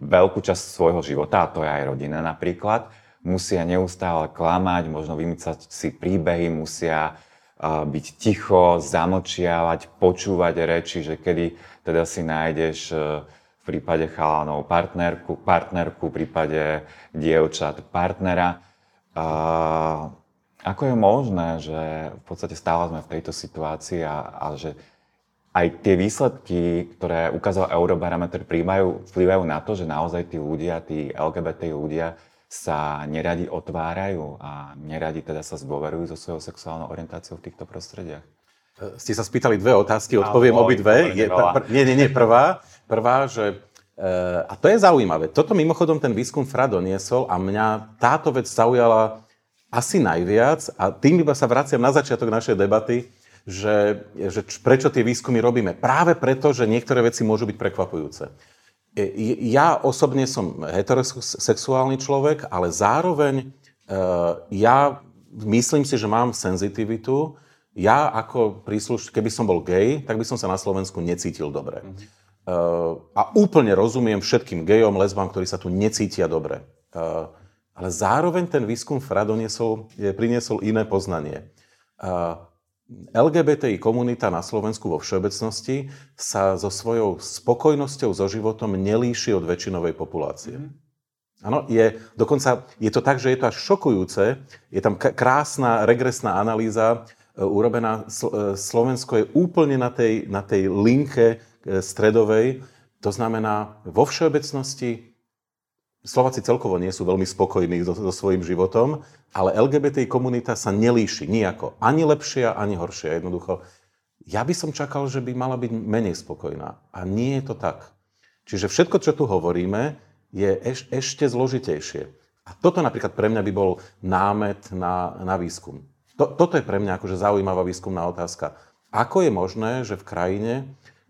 A: veľkú časť svojho života, a to je aj rodina napríklad. Musia neustále klamať, možno vymycať si príbehy, musia byť ticho, zamlčiavať, počúvať reči, že kedy teda si nájdeš e, v prípade chalanov partnerku, partnerku, v prípade dievčat partnera. Ako je možné, že v podstate stále sme v tejto situácii a, a že aj tie výsledky, ktoré ukázal Eurobarometer, príjmajú, vplyvajú na to, že naozaj tí ľudia, tí LGBT ľudia sa neradi otvárajú a neradi teda sa zdôverujú so svojou sexuálnou orientáciou v týchto prostrediach.
B: Ste sa spýtali dve otázky, odpoviem obidve. Je, pr- pr- nie, nie, nie, prvá, prvá, že e, a to je zaujímavé. Toto mimochodom ten výskum FRA doniesol a mňa táto vec zaujala asi najviac a tým iba sa vraciam na začiatok našej debaty, že, že prečo tie výskumy robíme. Práve preto, že niektoré veci môžu byť prekvapujúce. E, ja osobne som heterosexuálny človek, ale zároveň e, ja myslím si, že mám senzitivitu. Ja ako prísluš, keby som bol gay, tak by som sa na Slovensku necítil dobre. Mm-hmm. A úplne rozumiem všetkým gejom, lesbám, ktorí sa tu necítia dobre. Ale zároveň ten výskum FRA doniesol, priniesol iné poznanie. LGBTI komunita na Slovensku vo všeobecnosti sa so svojou spokojnosťou so životom nelíši od väčšinovej populácie. Áno, je, dokonca je to tak, že je to až šokujúce. Je tam krásna regresná analýza e, urobená. E, Slovensko je úplne na tej, na tej linke e, stredovej. To znamená, vo všeobecnosti Slováci celkovo nie sú veľmi spokojní so, so svojím životom, ale LGBT komunita sa nelíši nijako. Ani lepšia, ani horšia. Jednoducho, ja by som čakal, že by mala byť menej spokojná. A nie je to tak. Čiže všetko, čo tu hovoríme, je eš, ešte zložitejšie. A toto napríklad pre mňa by bol námet na, na výskum. To, toto je pre mňa akože zaujímavá výskumná otázka. Ako je možné, že v krajine,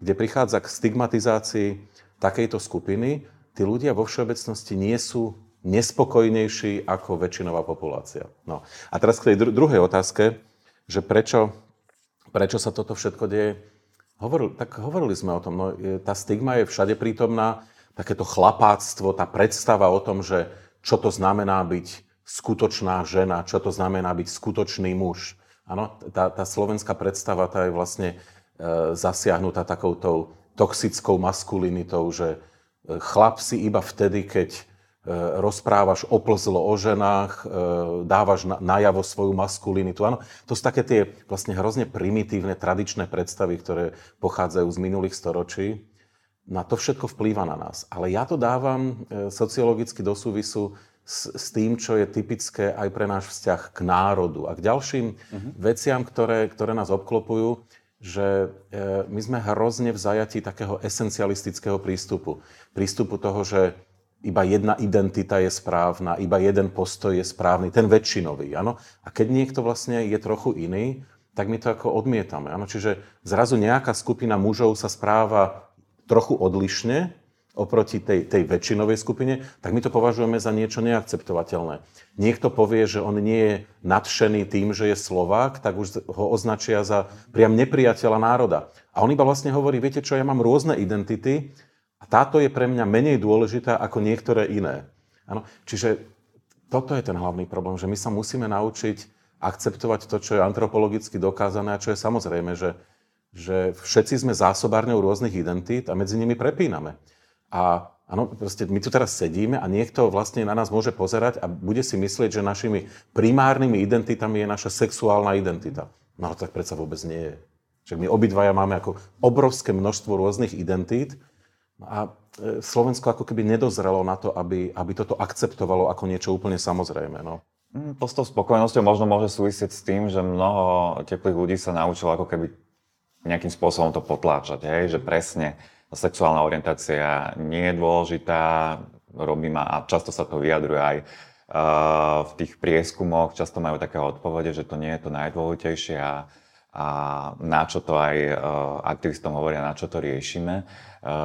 B: kde prichádza k stigmatizácii takejto skupiny, tí ľudia vo všeobecnosti nie sú nespokojnejší ako väčšinová populácia. No. A teraz k tej dru- druhej otázke, že prečo, prečo sa toto všetko deje. Hovoril, tak hovorili sme o tom, no, tá stigma je všade prítomná, takéto chlapáctvo, tá predstava o tom, že čo to znamená byť skutočná žena, čo to znamená byť skutočný muž. Áno, tá, tá slovenská predstava tá je vlastne e, zasiahnutá takouto toxickou maskulinitou, že chlap si iba vtedy, keď e, rozprávaš oplzlo o ženách, e, dávaš najavo svoju maskulinitu. Áno, to sú také tie vlastne hrozne primitívne, tradičné predstavy, ktoré pochádzajú z minulých storočí. Na to všetko vplýva na nás. Ale ja to dávam e, sociologicky do súvisu s, s tým, čo je typické aj pre náš vzťah k národu a k ďalším uh-huh. veciam, ktoré, ktoré nás obklopujú že e, my sme hrozne v zajatí takého esencialistického prístupu. Prístupu toho, že iba jedna identita je správna, iba jeden postoj je správny, ten väčšinový. Ano? A keď niekto vlastne je trochu iný, tak my to ako odmietame. Ano? Čiže zrazu nejaká skupina mužov sa správa trochu odlišne, oproti tej, tej väčšinovej skupine, tak my to považujeme za niečo neakceptovateľné. Niekto povie, že on nie je nadšený tým, že je Slovák, tak už ho označia za priam nepriateľa národa. A on iba vlastne hovorí, viete čo, ja mám rôzne identity a táto je pre mňa menej dôležitá ako niektoré iné. Ano? Čiže toto je ten hlavný problém, že my sa musíme naučiť akceptovať to, čo je antropologicky dokázané a čo je samozrejme, že, že všetci sme zásobárňou rôznych identít a medzi nimi prepíname. A áno, proste my tu teraz sedíme a niekto vlastne na nás môže pozerať a bude si myslieť, že našimi primárnymi identitami je naša sexuálna identita. No ale tak predsa vôbec nie je. Však my obidvaja máme ako obrovské množstvo rôznych identít a e, Slovensko ako keby nedozrelo na to, aby, aby toto akceptovalo ako niečo úplne samozrejme. No.
A: Mm, to s tou spokojnosťou možno môže súvisieť s tým, že mnoho teplých ľudí sa naučilo ako keby nejakým spôsobom to potláčať, hej? že presne sexuálna orientácia nie je dôležitá, robí ma, a často sa to vyjadruje aj v tých prieskumoch, často majú také odpovede, že to nie je to najdôležitejšie a, a na čo to aj aktivistom hovoria, na čo to riešime,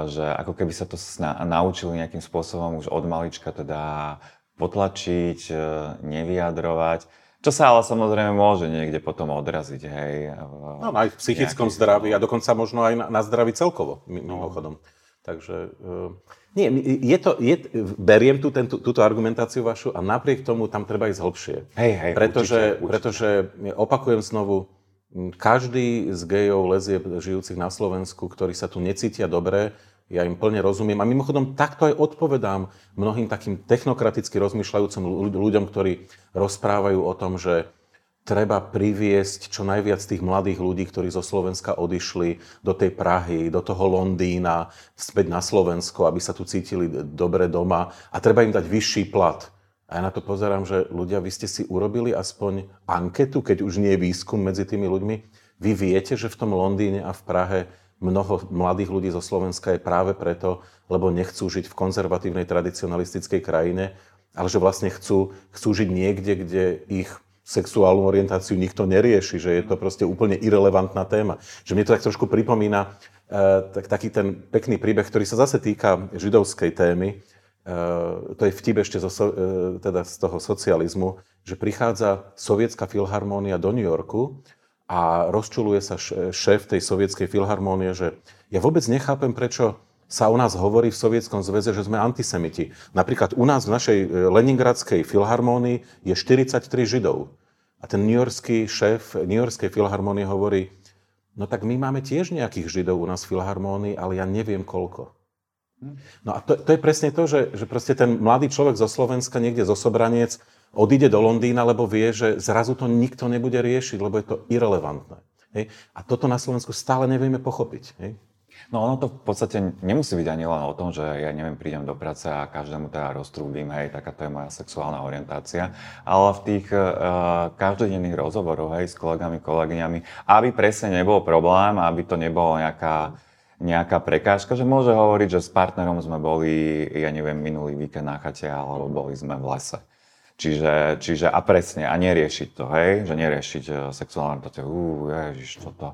A: že ako keby sa to naučili nejakým spôsobom už od malička teda potlačiť, nevyjadrovať čo sa ale samozrejme môže niekde potom odraziť, hej.
B: No, aj v psychickom zdraví a dokonca možno aj na, na zdraví celkovo, mimochodom. No. Takže uh, nie, je to, je, beriem tú, tento, túto argumentáciu vašu a napriek tomu tam treba ísť hlbšie.
A: Hej, hej,
B: pretože,
A: určite, určite.
B: pretože, opakujem znovu, každý z gejov lezie žijúcich na Slovensku, ktorí sa tu necítia dobre, ja im plne rozumiem. A mimochodom, takto aj odpovedám mnohým takým technokraticky rozmýšľajúcim ľuďom, ktorí rozprávajú o tom, že treba priviesť čo najviac tých mladých ľudí, ktorí zo Slovenska odišli do tej Prahy, do toho Londýna, späť na Slovensko, aby sa tu cítili dobre doma a treba im dať vyšší plat. A ja na to pozerám, že ľudia, vy ste si urobili aspoň anketu, keď už nie je výskum medzi tými ľuďmi. Vy viete, že v tom Londýne a v Prahe mnoho mladých ľudí zo Slovenska je práve preto, lebo nechcú žiť v konzervatívnej tradicionalistickej krajine, ale že vlastne chcú, chcú žiť niekde, kde ich sexuálnu orientáciu nikto nerieši, že je to proste úplne irrelevantná téma. Že mne to tak trošku pripomína uh, tak, taký ten pekný príbeh, ktorý sa zase týka židovskej témy. Uh, to je vtip ešte zo, uh, teda z toho socializmu, že prichádza sovietská filharmónia do New Yorku a rozčuluje sa šéf tej sovietskej filharmónie, že ja vôbec nechápem, prečo sa o nás hovorí v Sovietskom zväze, že sme antisemiti. Napríklad u nás v našej e, Leningradskej filharmónii je 43 židov. A ten newyorský šéf New Yorkskej filharmónie hovorí, no tak my máme tiež nejakých židov u nás v filharmónii, ale ja neviem koľko. No a to, to je presne to, že, že proste ten mladý človek zo Slovenska, niekde zo Sobraniec, odíde do Londýna, lebo vie, že zrazu to nikto nebude riešiť, lebo je to irrelevantné. Hej? A toto na Slovensku stále nevieme pochopiť. Hej?
A: No ono to v podstate nemusí byť ani len o tom, že ja neviem, prídem do práce a každému teda roztrúbim, hej, taká to je moja sexuálna orientácia, ale v tých uh, každodenných rozhovoroch, hej, s kolegami, kolegyňami, aby presne nebol problém, aby to nebolo nejaká nejaká prekážka, že môže hovoriť, že s partnerom sme boli, ja neviem, minulý víkend na chate, alebo boli sme v lese. Čiže, čiže a presne, a neriešiť to, hej, že neriešiť uh, sexuálne to, uh, ježiš, toto.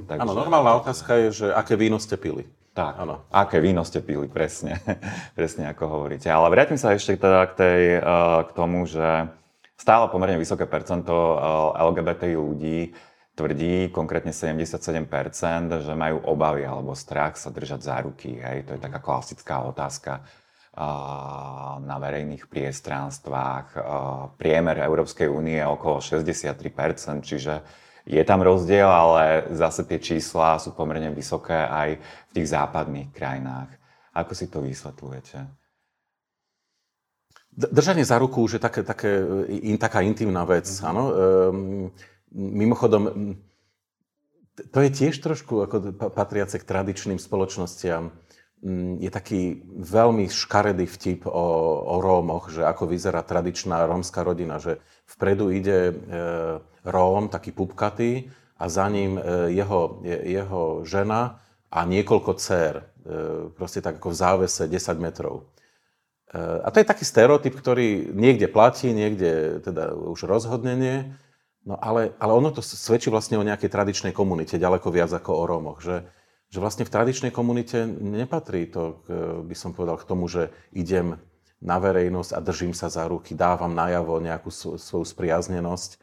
B: Takže... Áno, normálna otázka je, že aké víno ste pili.
A: Tak, ano. aké víno ste pili, presne, presne ako hovoríte. Ale vrátim sa ešte teda k, tej, uh, k tomu, že stále pomerne vysoké percento uh, LGBTI ľudí tvrdí, konkrétne 77%, že majú obavy alebo strach sa držať za ruky. Hej? To je taká klasická otázka na verejných priestranstvách. Priemer Európskej únie je okolo 63%, čiže je tam rozdiel, ale zase tie čísla sú pomerne vysoké aj v tých západných krajinách. Ako si to vysvetľujete?
B: Držanie za ruku už je také, také, in, taká intimná vec, mm-hmm. áno. Ehm, mimochodom, to je tiež trošku ako patriace k tradičným spoločnostiam. Mm, je taký veľmi škaredý vtip o, o Rómoch, že ako vyzerá tradičná rómska rodina, že vpredu ide e, Róm, taký pupkatý, a za ním e, jeho, jeho žena a niekoľko dcer, e, proste tak ako v závese 10 metrov. E, a to je taký stereotyp, ktorý niekde platí, niekde teda už rozhodnenie, no ale, ale ono to svedčí vlastne o nejakej tradičnej komunite, ďaleko viac ako o Rómoch, že, že vlastne v tradičnej komunite nepatrí to, by som povedal, k tomu, že idem na verejnosť a držím sa za ruky, dávam najavo nejakú svoju spriaznenosť. E,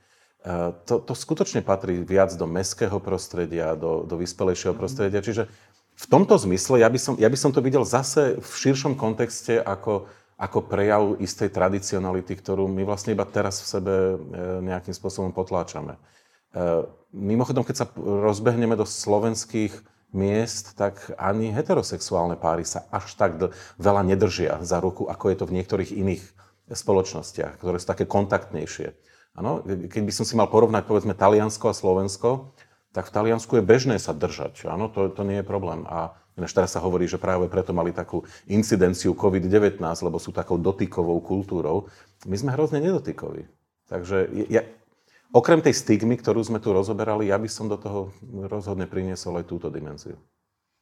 B: to, to skutočne patrí viac do mestského prostredia, do, do vyspelejšieho mhm. prostredia. Čiže v tomto zmysle ja by som, ja by som to videl zase v širšom kontexte ako, ako prejav istej tradicionality, ktorú my vlastne iba teraz v sebe e, nejakým spôsobom potláčame. E, mimochodom, keď sa rozbehneme do slovenských miest, tak ani heterosexuálne páry sa až tak veľa nedržia za ruku, ako je to v niektorých iných spoločnostiach, ktoré sú také kontaktnejšie. Ano, keď by som si mal porovnať povedzme Taliansko a Slovensko, tak v Taliansku je bežné sa držať. Áno, to, to nie je problém. A ináč teraz sa hovorí, že práve preto mali takú incidenciu COVID-19, lebo sú takou dotykovou kultúrou. My sme hrozne nedotykoví. Takže ja, okrem tej stigmy, ktorú sme tu rozoberali, ja by som do toho rozhodne priniesol aj túto dimenziu.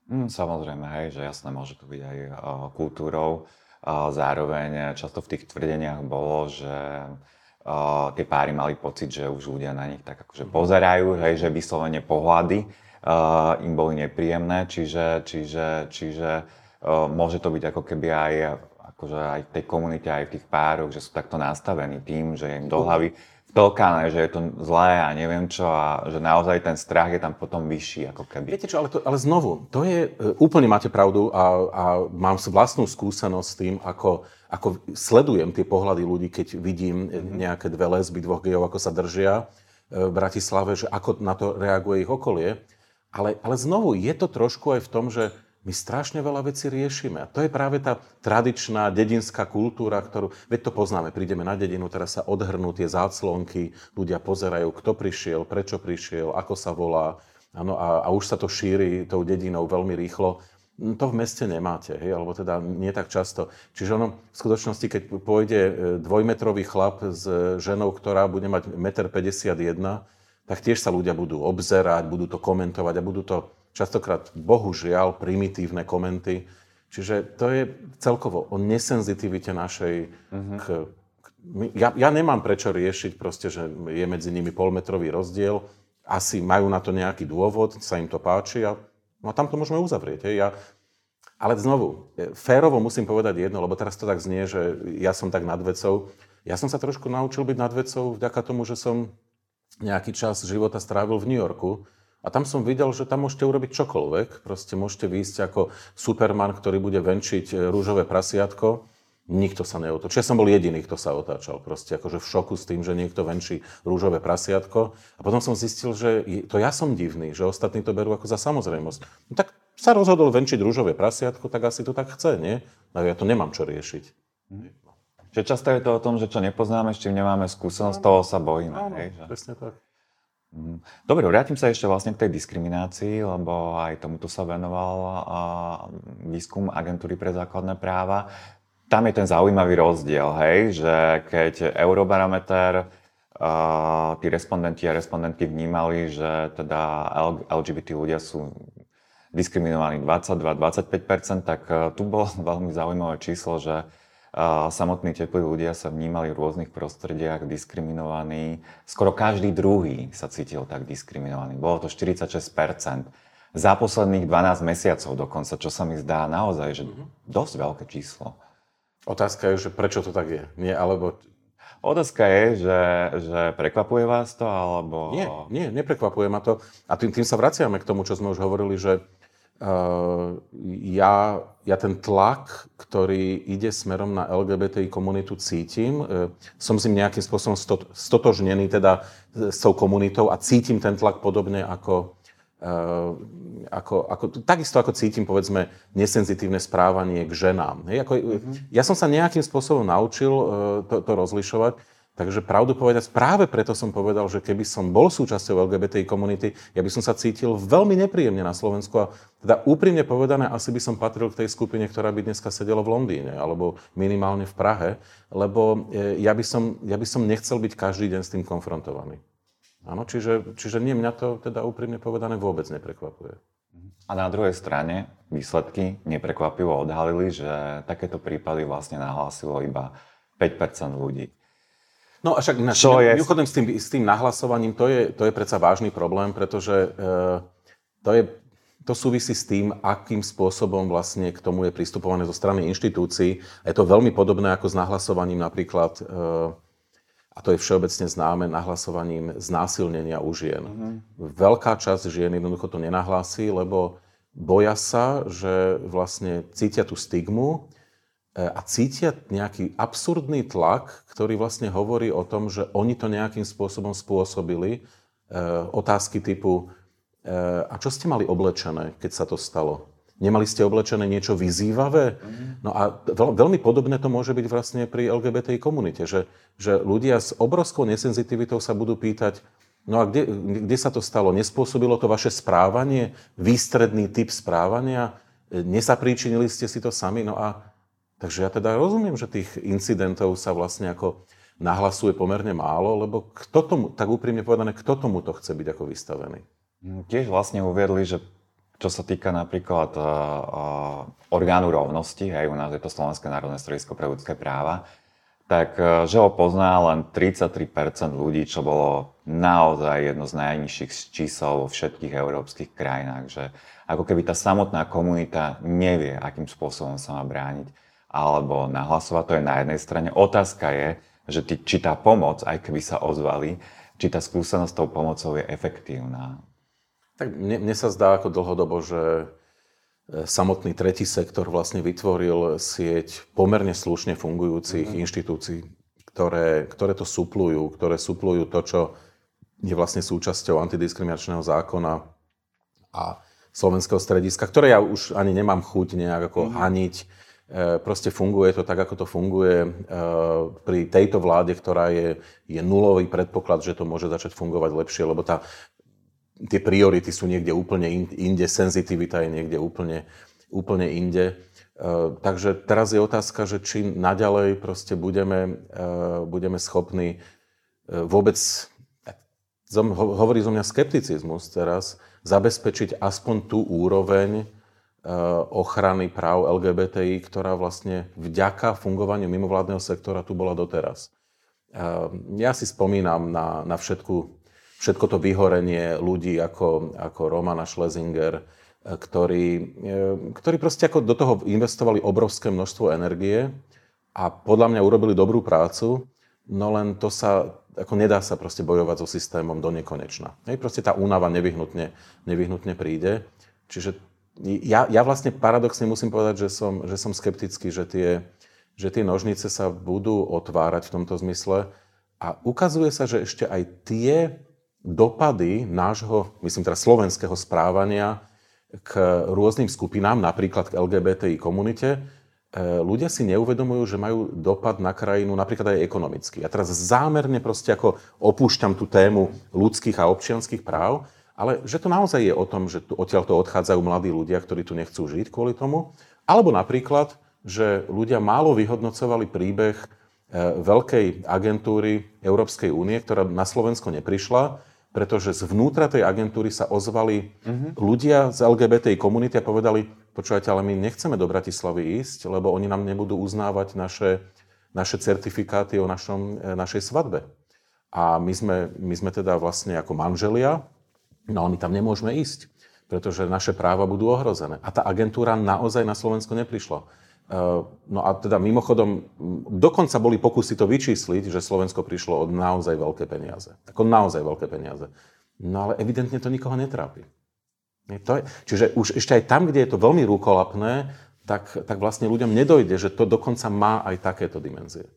A: Mm, samozrejme, hej, že jasné, môže to byť aj uh, kultúrou. Uh, zároveň často v tých tvrdeniach bolo, že uh, tie páry mali pocit, že už ľudia na nich tak akože pozerajú, hej, že vyslovene pohľady uh, im boli nepríjemné, čiže, čiže, čiže uh, môže to byť ako keby aj akože aj v tej komunite, aj v tých pároch, že sú takto nastavení tým, že im do hlavy vtlkané, že je to zlé a neviem čo a že naozaj ten strach je tam potom vyšší ako keby.
B: Viete čo, ale, to, ale znovu, to je, e, úplne máte pravdu a, a mám vlastnú skúsenosť s tým, ako, ako sledujem tie pohľady ľudí, keď vidím mm-hmm. nejaké dve lesby, dvoch gejov, ako sa držia e, v Bratislave, že ako na to reaguje ich okolie. Ale, ale znovu, je to trošku aj v tom, že my strašne veľa vecí riešime. A to je práve tá tradičná dedinská kultúra, ktorú, veď to poznáme, prídeme na dedinu, teraz sa odhrnú tie záclonky, ľudia pozerajú, kto prišiel, prečo prišiel, ako sa volá, ano, a, a už sa to šíri tou dedinou veľmi rýchlo. Hm, to v meste nemáte, hej, alebo teda nie tak často. Čiže ono v skutočnosti, keď pôjde e, dvojmetrový chlap s ženou, ktorá bude mať 1,51 m, tak tiež sa ľudia budú obzerať, budú to komentovať a budú to častokrát bohužiaľ primitívne komenty. Čiže to je celkovo o nesenzitivite našej uh-huh. k, k ja, ja nemám prečo riešiť proste, že je medzi nimi polmetrový rozdiel. Asi majú na to nejaký dôvod, sa im to páči a, no a tam to môžeme uzavrieť. Hej. Ja, ale znovu, e, férovo musím povedať jedno, lebo teraz to tak znie, že ja som tak nad vecou. Ja som sa trošku naučil byť nad vecou vďaka tomu, že som nejaký čas života strávil v New Yorku a tam som videl, že tam môžete urobiť čokoľvek. Proste môžete výjsť ako Superman, ktorý bude venčiť e, rúžové prasiatko. Nikto sa neotočil. Ja som bol jediný, kto sa otáčal. Proste akože v šoku s tým, že niekto venčí rúžové prasiatko. A potom som zistil, že to ja som divný, že ostatní to berú ako za samozrejmosť. No tak sa rozhodol venčiť rúžové prasiatko, tak asi to tak chce, nie? No ja to nemám čo riešiť.
A: Čiže často je to o tom, že čo nepoznáme, s čím nemáme skúsenosť, toho sa bojíme.
B: Áno, hej, že? presne tak.
A: Mhm. Dobre, vrátim sa ešte vlastne k tej diskriminácii, lebo aj tomuto sa venoval výskum agentúry pre základné práva. Tam je ten zaujímavý rozdiel, hej, že keď Eurobarometer tí respondenti a respondentky vnímali, že teda LGBT ľudia sú diskriminovaní 22-25%, tak tu bolo veľmi zaujímavé číslo, že samotní teplí ľudia sa vnímali v rôznych prostrediach diskriminovaní. Skoro každý druhý sa cítil tak diskriminovaný. Bolo to 46% za posledných 12 mesiacov dokonca, čo sa mi zdá naozaj, že mhm. dosť veľké číslo.
B: Otázka je, že prečo to tak je? Nie, alebo...
A: Otázka je, že, že prekvapuje vás to, alebo...
B: Nie, nie, neprekvapuje ma to. A tým, tým sa vraciame k tomu, čo sme už hovorili, že ja, ja ten tlak, ktorý ide smerom na LGBTI komunitu cítim. Uh, som s ním nejakým spôsobom stotožnený teda s tou komunitou a cítim ten tlak podobne ako, uh, ako, ako, takisto ako cítim, povedzme, nesenzitívne správanie k ženám. Hej, ako, mm-hmm. Ja som sa nejakým spôsobom naučil to, to rozlišovať. Takže pravdu povedať, práve preto som povedal, že keby som bol súčasťou LGBTI komunity, ja by som sa cítil veľmi nepríjemne na Slovensku a teda úprimne povedané, asi by som patril k tej skupine, ktorá by dneska sedela v Londýne alebo minimálne v Prahe, lebo e, ja by som, ja by som nechcel byť každý deň s tým konfrontovaný. Áno, čiže, čiže nie, mňa to teda úprimne povedané vôbec neprekvapuje.
A: A na druhej strane výsledky neprekvapivo odhalili, že takéto prípady vlastne nahlásilo iba 5% ľudí.
B: No a však ináč, je... mimochodom s tým, s tým nahlasovaním, to je, to je predsa vážny problém, pretože e, to, je, to súvisí s tým, akým spôsobom vlastne k tomu je pristupované zo strany inštitúcií. Je to veľmi podobné ako s nahlasovaním napríklad, e, a to je všeobecne známe, nahlasovaním znásilnenia u žien. Mm-hmm. Veľká časť žien jednoducho to nenahlási, lebo boja sa, že vlastne cítia tú stigmu, a cítia nejaký absurdný tlak, ktorý vlastne hovorí o tom, že oni to nejakým spôsobom spôsobili. E, otázky typu, e, a čo ste mali oblečené, keď sa to stalo? Nemali ste oblečené niečo vyzývavé? No a veľ, veľmi podobné to môže byť vlastne pri LGBTI komunite, že, že ľudia s obrovskou nesenzitivitou sa budú pýtať, no a kde, kde sa to stalo? Nespôsobilo to vaše správanie? Výstredný typ správania? Nesapríčinili ste si to sami? No a Takže ja teda rozumiem, že tých incidentov sa vlastne ako nahlasuje pomerne málo, lebo kto tomu, tak úprimne povedané, kto tomu to chce byť ako vystavený?
A: Mm, tiež vlastne uviedli, že čo sa týka napríklad uh, uh, orgánu rovnosti, hej, u nás je to Slovenské národné stredisko pre ľudské práva, tak uh, že ho pozná len 33% ľudí, čo bolo naozaj jedno z najnižších čísel vo všetkých európskych krajinách, že ako keby tá samotná komunita nevie, akým spôsobom sa má brániť alebo nahlasovať, to je na jednej strane. Otázka je, že či tá pomoc, aj keby sa ozvali, či tá skúsenosť s tou pomocou je efektívna.
B: Tak mne, mne sa zdá ako dlhodobo, že e, samotný tretí sektor vlastne vytvoril sieť pomerne slušne fungujúcich mm-hmm. inštitúcií, ktoré, ktoré to suplujú, ktoré suplujú to, čo je vlastne súčasťou antidiskriminačného zákona a slovenského strediska, ktoré ja už ani nemám chuť nejak ako mm-hmm. haniť. E, proste funguje to tak, ako to funguje e, pri tejto vláde, ktorá je, je nulový predpoklad, že to môže začať fungovať lepšie, lebo tá tie priority sú niekde úplne inde, senzitivita je niekde úplne, úplne inde. Uh, takže teraz je otázka, že či naďalej proste budeme, budeme schopní vôbec, hovorí zo mňa skepticizmus teraz, zabezpečiť aspoň tú úroveň ochrany práv LGBTI, ktorá vlastne vďaka fungovaniu mimovládneho sektora tu bola doteraz. Ja si spomínam na, na všetku všetko to vyhorenie ľudí ako, ako Romana Schlesinger, ktorí, eh, ktorí proste ako do toho investovali obrovské množstvo energie a podľa mňa urobili dobrú prácu, no len to sa, ako nedá sa proste bojovať so systémom do nekonečna. Hej, proste tá únava nevyhnutne, nevyhnutne príde. Čiže ja, ja vlastne paradoxne musím povedať, že som, že som skeptický, že tie, že tie nožnice sa budú otvárať v tomto zmysle. A ukazuje sa, že ešte aj tie dopady nášho, myslím teda slovenského správania k rôznym skupinám, napríklad k LGBTI komunite, e, ľudia si neuvedomujú, že majú dopad na krajinu napríklad aj ekonomicky. Ja teraz zámerne proste ako opúšťam tú tému ľudských a občianských práv, ale že to naozaj je o tom, že tu odtiaľ to odchádzajú mladí ľudia, ktorí tu nechcú žiť kvôli tomu, alebo napríklad, že ľudia málo vyhodnocovali príbeh e, veľkej agentúry Európskej únie, ktorá na Slovensko neprišla, pretože zvnútra tej agentúry sa ozvali mm-hmm. ľudia z LGBTI komunity a povedali, počúvajte, ale my nechceme do Bratislavy ísť, lebo oni nám nebudú uznávať naše, naše certifikáty o našom, e, našej svadbe. A my sme, my sme teda vlastne ako manželia, no my tam nemôžeme ísť, pretože naše práva budú ohrozené. A tá agentúra naozaj na Slovensko neprišla. Eh, no a teda mimochodom, dokonca boli pokusy to vyčísliť, že Slovensko prišlo od naozaj veľké peniaze. Ako naozaj veľké peniaze. No ale evidentne to nikoho netrápi. To je, čiže už ešte aj tam, kde je to veľmi rúkolapné, tak, tak vlastne ľuďom nedojde, že to dokonca má aj takéto dimenzie.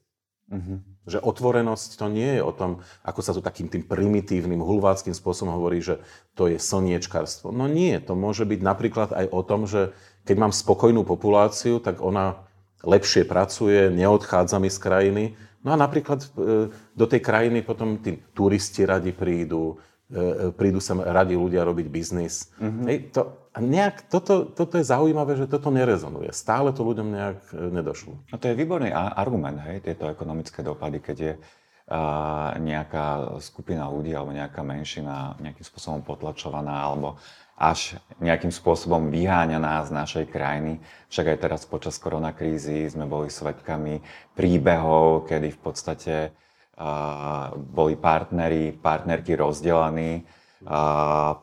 B: Mm-hmm. Že otvorenosť to nie je o tom, ako sa tu takým tým primitívnym, hulváckým spôsobom hovorí, že to je slniečkarstvo. No nie, to môže byť napríklad aj o tom, že keď mám spokojnú populáciu, tak ona lepšie pracuje, neodchádza mi z krajiny. No a napríklad e, do tej krajiny potom tí turisti radi prídu, prídu sa radi ľudia robiť biznis. Mm-hmm. Hej, to, a nejak, toto, toto je zaujímavé, že toto nerezonuje. Stále to ľuďom nejak e, nedošlo.
A: No to je výborný argument, hej, tieto ekonomické dopady, keď je uh, nejaká skupina ľudí alebo nejaká menšina nejakým spôsobom potlačovaná alebo až nejakým spôsobom vyháňaná z našej krajiny. Však aj teraz počas koronakrízy sme boli svedkami príbehov, kedy v podstate boli partneri, partnerky rozdelení. Uh,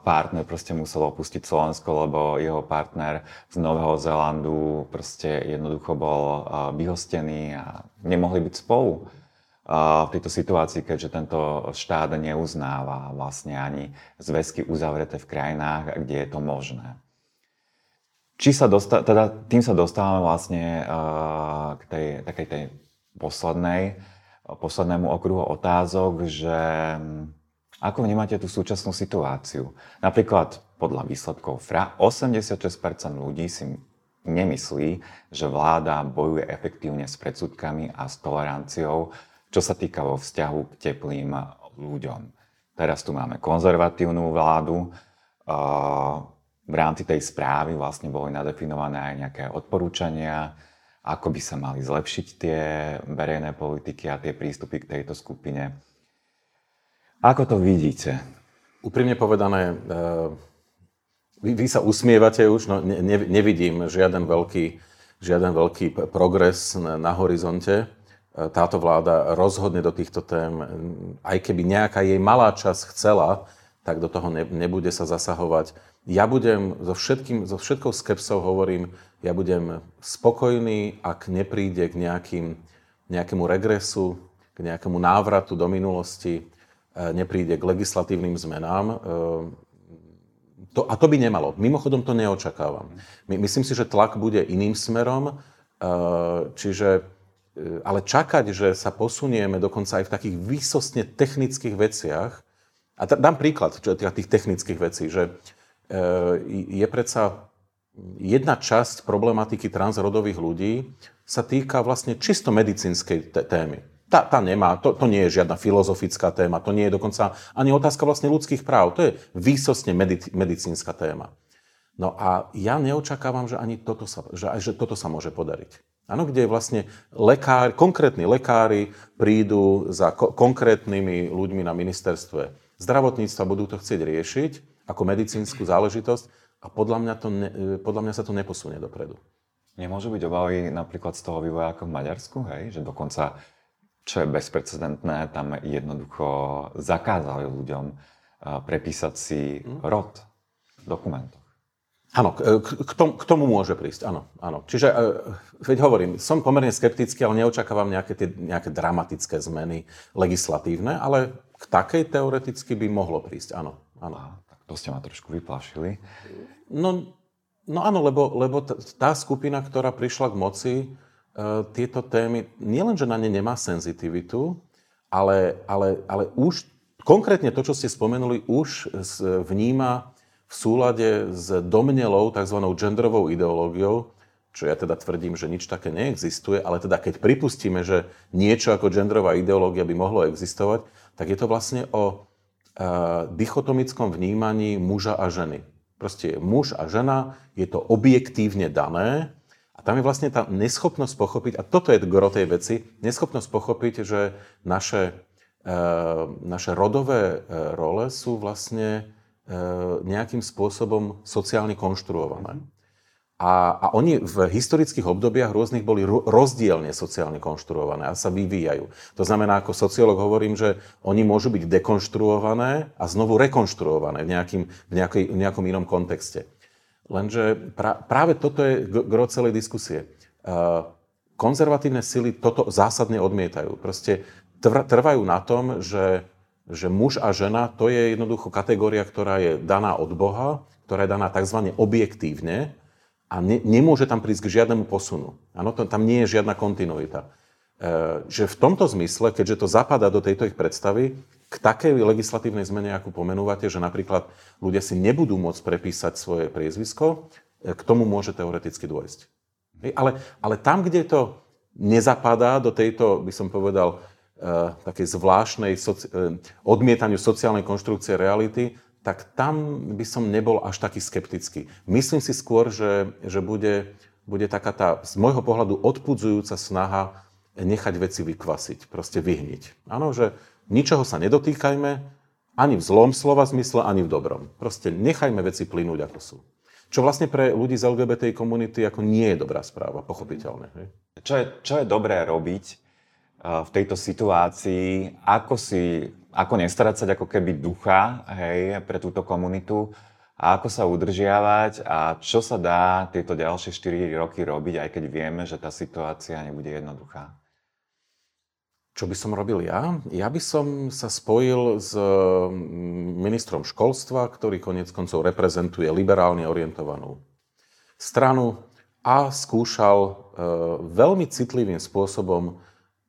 A: partner proste musel opustiť Slovensko, lebo jeho partner z Nového Zélandu proste jednoducho bol vyhostený a nemohli byť spolu v tejto situácii, keďže tento štát neuznáva vlastne ani zväzky uzavreté v krajinách, kde je to možné. Či sa dosta- teda tým sa dostávame vlastne k tej takej tej poslednej, poslednému okruhu otázok, že hm, ako vnímate tú súčasnú situáciu? Napríklad podľa výsledkov FRA 86% ľudí si nemyslí, že vláda bojuje efektívne s predsudkami a s toleranciou čo sa týka vo vzťahu k teplým ľuďom. Teraz tu máme konzervatívnu vládu. V rámci tej správy vlastne boli nadefinované aj nejaké odporúčania ako by sa mali zlepšiť tie verejné politiky a tie prístupy k tejto skupine. Ako to vidíte?
B: Úprimne povedané, e, vy, vy sa usmievate už, no ne, nevidím žiaden veľký, žiaden veľký progres na, horizonte. E, táto vláda rozhodne do týchto tém, aj keby nejaká jej malá časť chcela, tak do toho ne, nebude sa zasahovať. Ja budem so, všetkým, so všetkou skepsou hovorím, ja budem spokojný, ak nepríde k nejakým, nejakému regresu, k nejakému návratu do minulosti, e, nepríde k legislatívnym zmenám. E, to, a to by nemalo. Mimochodom to neočakávam. My, myslím si, že tlak bude iným smerom, e, čiže ale čakať, že sa posunieme dokonca aj v takých výsostne technických veciach, a t- dám príklad čo, tých technických vecí, že je predsa jedna časť problematiky transrodových ľudí sa týka vlastne čisto medicínskej témy. Tá, tá nemá, to, to nie je žiadna filozofická téma, to nie je dokonca ani otázka vlastne ľudských práv, to je výsostne medic- medicínska téma. No a ja neočakávam, že ani toto sa, že, že toto sa môže podariť. Áno, kde vlastne lekár, konkrétni lekári prídu za ko- konkrétnymi ľuďmi na ministerstve zdravotníctva budú to chcieť riešiť ako medicínsku záležitosť a podľa mňa, to ne, podľa mňa sa to neposunie dopredu.
A: Nemôžu byť obavy napríklad z toho vývoja ako v Maďarsku, hej? že dokonca, čo je bezprecedentné, tam jednoducho zakázali ľuďom prepísať si hm? rod v dokumentoch.
B: Áno, k, tomu, k tomu môže prísť, áno. áno. Čiže, e, veď hovorím, som pomerne skeptický, ale neočakávam nejaké, tie, nejaké dramatické zmeny legislatívne, ale k takej teoreticky by mohlo prísť, áno. áno.
A: To ste ma trošku vyplašili.
B: No, no áno, lebo, lebo tá skupina, ktorá prišla k moci, e, tieto témy, nielenže na ne nemá senzitivitu, ale, ale, ale už konkrétne to, čo ste spomenuli, už vníma v súlade s domnelou tzv. genderovou ideológiou, čo ja teda tvrdím, že nič také neexistuje, ale teda keď pripustíme, že niečo ako genderová ideológia by mohlo existovať, tak je to vlastne o dichotomickom vnímaní muža a ženy. Proste muž a žena, je to objektívne dané a tam je vlastne tá neschopnosť pochopiť, a toto je gro tej veci, neschopnosť pochopiť, že naše, uh, naše rodové uh, role sú vlastne nejakým spôsobom sociálne konštruované. A, a oni v historických obdobiach rôznych boli rozdielne sociálne konštruované a sa vyvíjajú. To znamená, ako sociológ hovorím, že oni môžu byť dekonštruované a znovu rekonštruované v, nejakým, v, nejakej, v nejakom inom kontexte. Lenže pra, práve toto je gro celej diskusie. Uh, konzervatívne sily toto zásadne odmietajú. Proste trvajú na tom, že, že muž a žena to je jednoducho kategória, ktorá je daná od Boha, ktorá je daná tzv. objektívne, a ne, nemôže tam prísť k žiadnemu posunu. Áno, tam nie je žiadna kontinuita. E, že v tomto zmysle, keďže to zapadá do tejto ich predstavy, k takej legislatívnej zmene, ako pomenúvate, že napríklad ľudia si nebudú môcť prepísať svoje priezvisko, e, k tomu môže teoreticky dôjsť. E, ale, ale tam, kde to nezapadá do tejto, by som povedal, e, takej zvláštnej soci- e, odmietaniu sociálnej konštrukcie reality, tak tam by som nebol až taký skeptický. Myslím si skôr, že, že bude, bude taká tá, z môjho pohľadu, odpudzujúca snaha nechať veci vykvasiť, proste vyhniť. Áno, že ničoho sa nedotýkajme, ani v zlom slova zmysle, ani v dobrom. Proste nechajme veci plynúť, ako sú. Čo vlastne pre ľudí z LGBT komunity ako nie je dobrá správa, pochopiteľne.
A: Čo, je, čo je dobré robiť v tejto situácii? Ako si ako nestrácať ako keby ducha hej, pre túto komunitu a ako sa udržiavať a čo sa dá tieto ďalšie 4 roky robiť, aj keď vieme, že tá situácia nebude jednoduchá.
B: Čo by som robil ja? Ja by som sa spojil s mm, ministrom školstva, ktorý konec koncov reprezentuje liberálne orientovanú stranu a skúšal e, veľmi citlivým spôsobom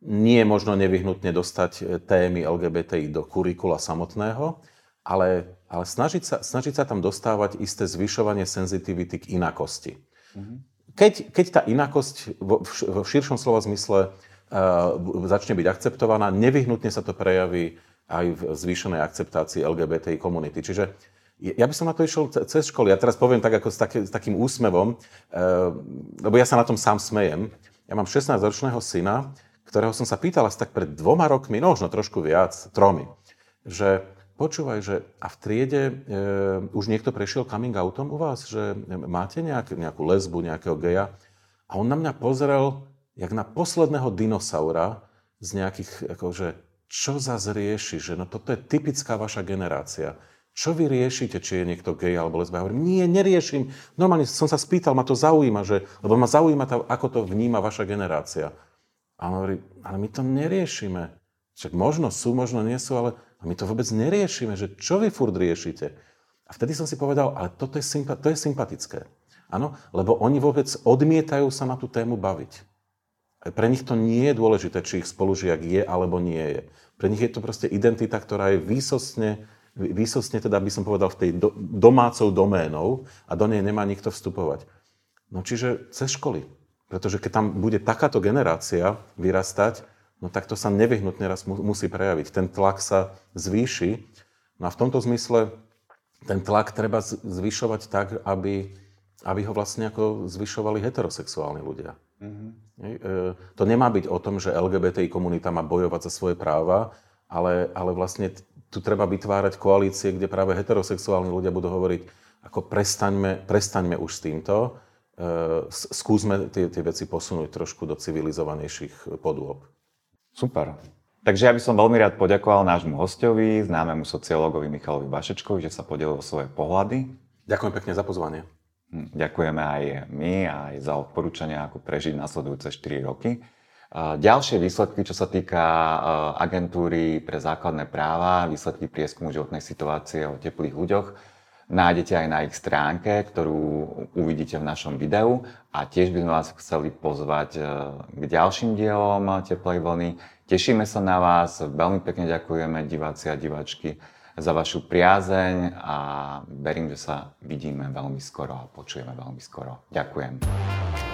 B: nie je možno nevyhnutne dostať e, témy LGBTI do kurikula samotného, ale, ale snažiť, sa, snažiť sa tam dostávať isté zvyšovanie senzitivity k inakosti. Mm-hmm. Keď, keď tá inakosť vo, v širšom slova zmysle uh, začne byť akceptovaná, nevyhnutne sa to prejaví aj v zvýšenej akceptácii LGBTI komunity. Čiže ja by som na to išiel cez školy. Ja teraz poviem tak ako s, taký, s takým úsmevom, uh, lebo ja sa na tom sám smejem ja mám 16-ročného syna, ktorého som sa pýtal asi tak pred dvoma rokmi, no možno trošku viac, tromi, že počúvaj, že a v triede e, už niekto prešiel coming outom u vás, že máte nejak, nejakú lesbu, nejakého geja a on na mňa pozrel, jak na posledného dinosaura z nejakých, akože, čo zase rieši, že no toto je typická vaša generácia. Čo vy riešite, či je niekto gej alebo lesba? Ja hovorím, nie, neriešim. Normálne som sa spýtal, ma to zaujíma, že, lebo ma zaujíma, to, ako to vníma vaša generácia. A on hovorí, ale my to neriešime. Však možno sú, možno nie sú, ale my to vôbec neriešime, že čo vy furt riešite. A vtedy som si povedal, ale toto je, sympa- to je sympatické. Áno, lebo oni vôbec odmietajú sa na tú tému baviť. Pre nich to nie je dôležité, či ich spolužiak je alebo nie je. Pre nich je to proste identita, ktorá je výsostne výsostne teda by som povedal v tej do, domácou doménou a do nej nemá nikto vstupovať. No čiže cez školy. Pretože keď tam bude takáto generácia vyrastať, no tak to sa nevyhnutne raz musí prejaviť. Ten tlak sa zvýši. No a v tomto zmysle ten tlak treba zvyšovať tak, aby, aby ho vlastne ako zvyšovali heterosexuálni ľudia. Mm-hmm. To nemá byť o tom, že LGBTI komunita má bojovať za svoje práva, ale, ale vlastne tu treba vytvárať koalície, kde práve heterosexuálni ľudia budú hovoriť, ako prestaňme, prestaňme už s týmto, skúsme tie, tie veci posunúť trošku do civilizovanejších podôb.
A: Super. Takže ja by som veľmi rád poďakoval nášmu hostovi, známemu sociológovi Michalovi Vašečkovi, že sa podelil o svoje pohľady.
B: Ďakujem pekne za pozvanie.
A: Hm, ďakujeme aj my aj za odporúčania, ako prežiť nasledujúce 4 roky. Ďalšie výsledky, čo sa týka agentúry pre základné práva, výsledky prieskumu životnej situácie o teplých ľuďoch, nájdete aj na ich stránke, ktorú uvidíte v našom videu. A tiež by sme vás chceli pozvať e, k ďalším dielom Teplej vlny. Tešíme sa na vás, veľmi pekne ďakujeme diváci a divačky za vašu priazeň a verím, že sa vidíme veľmi skoro a počujeme veľmi skoro. Ďakujem.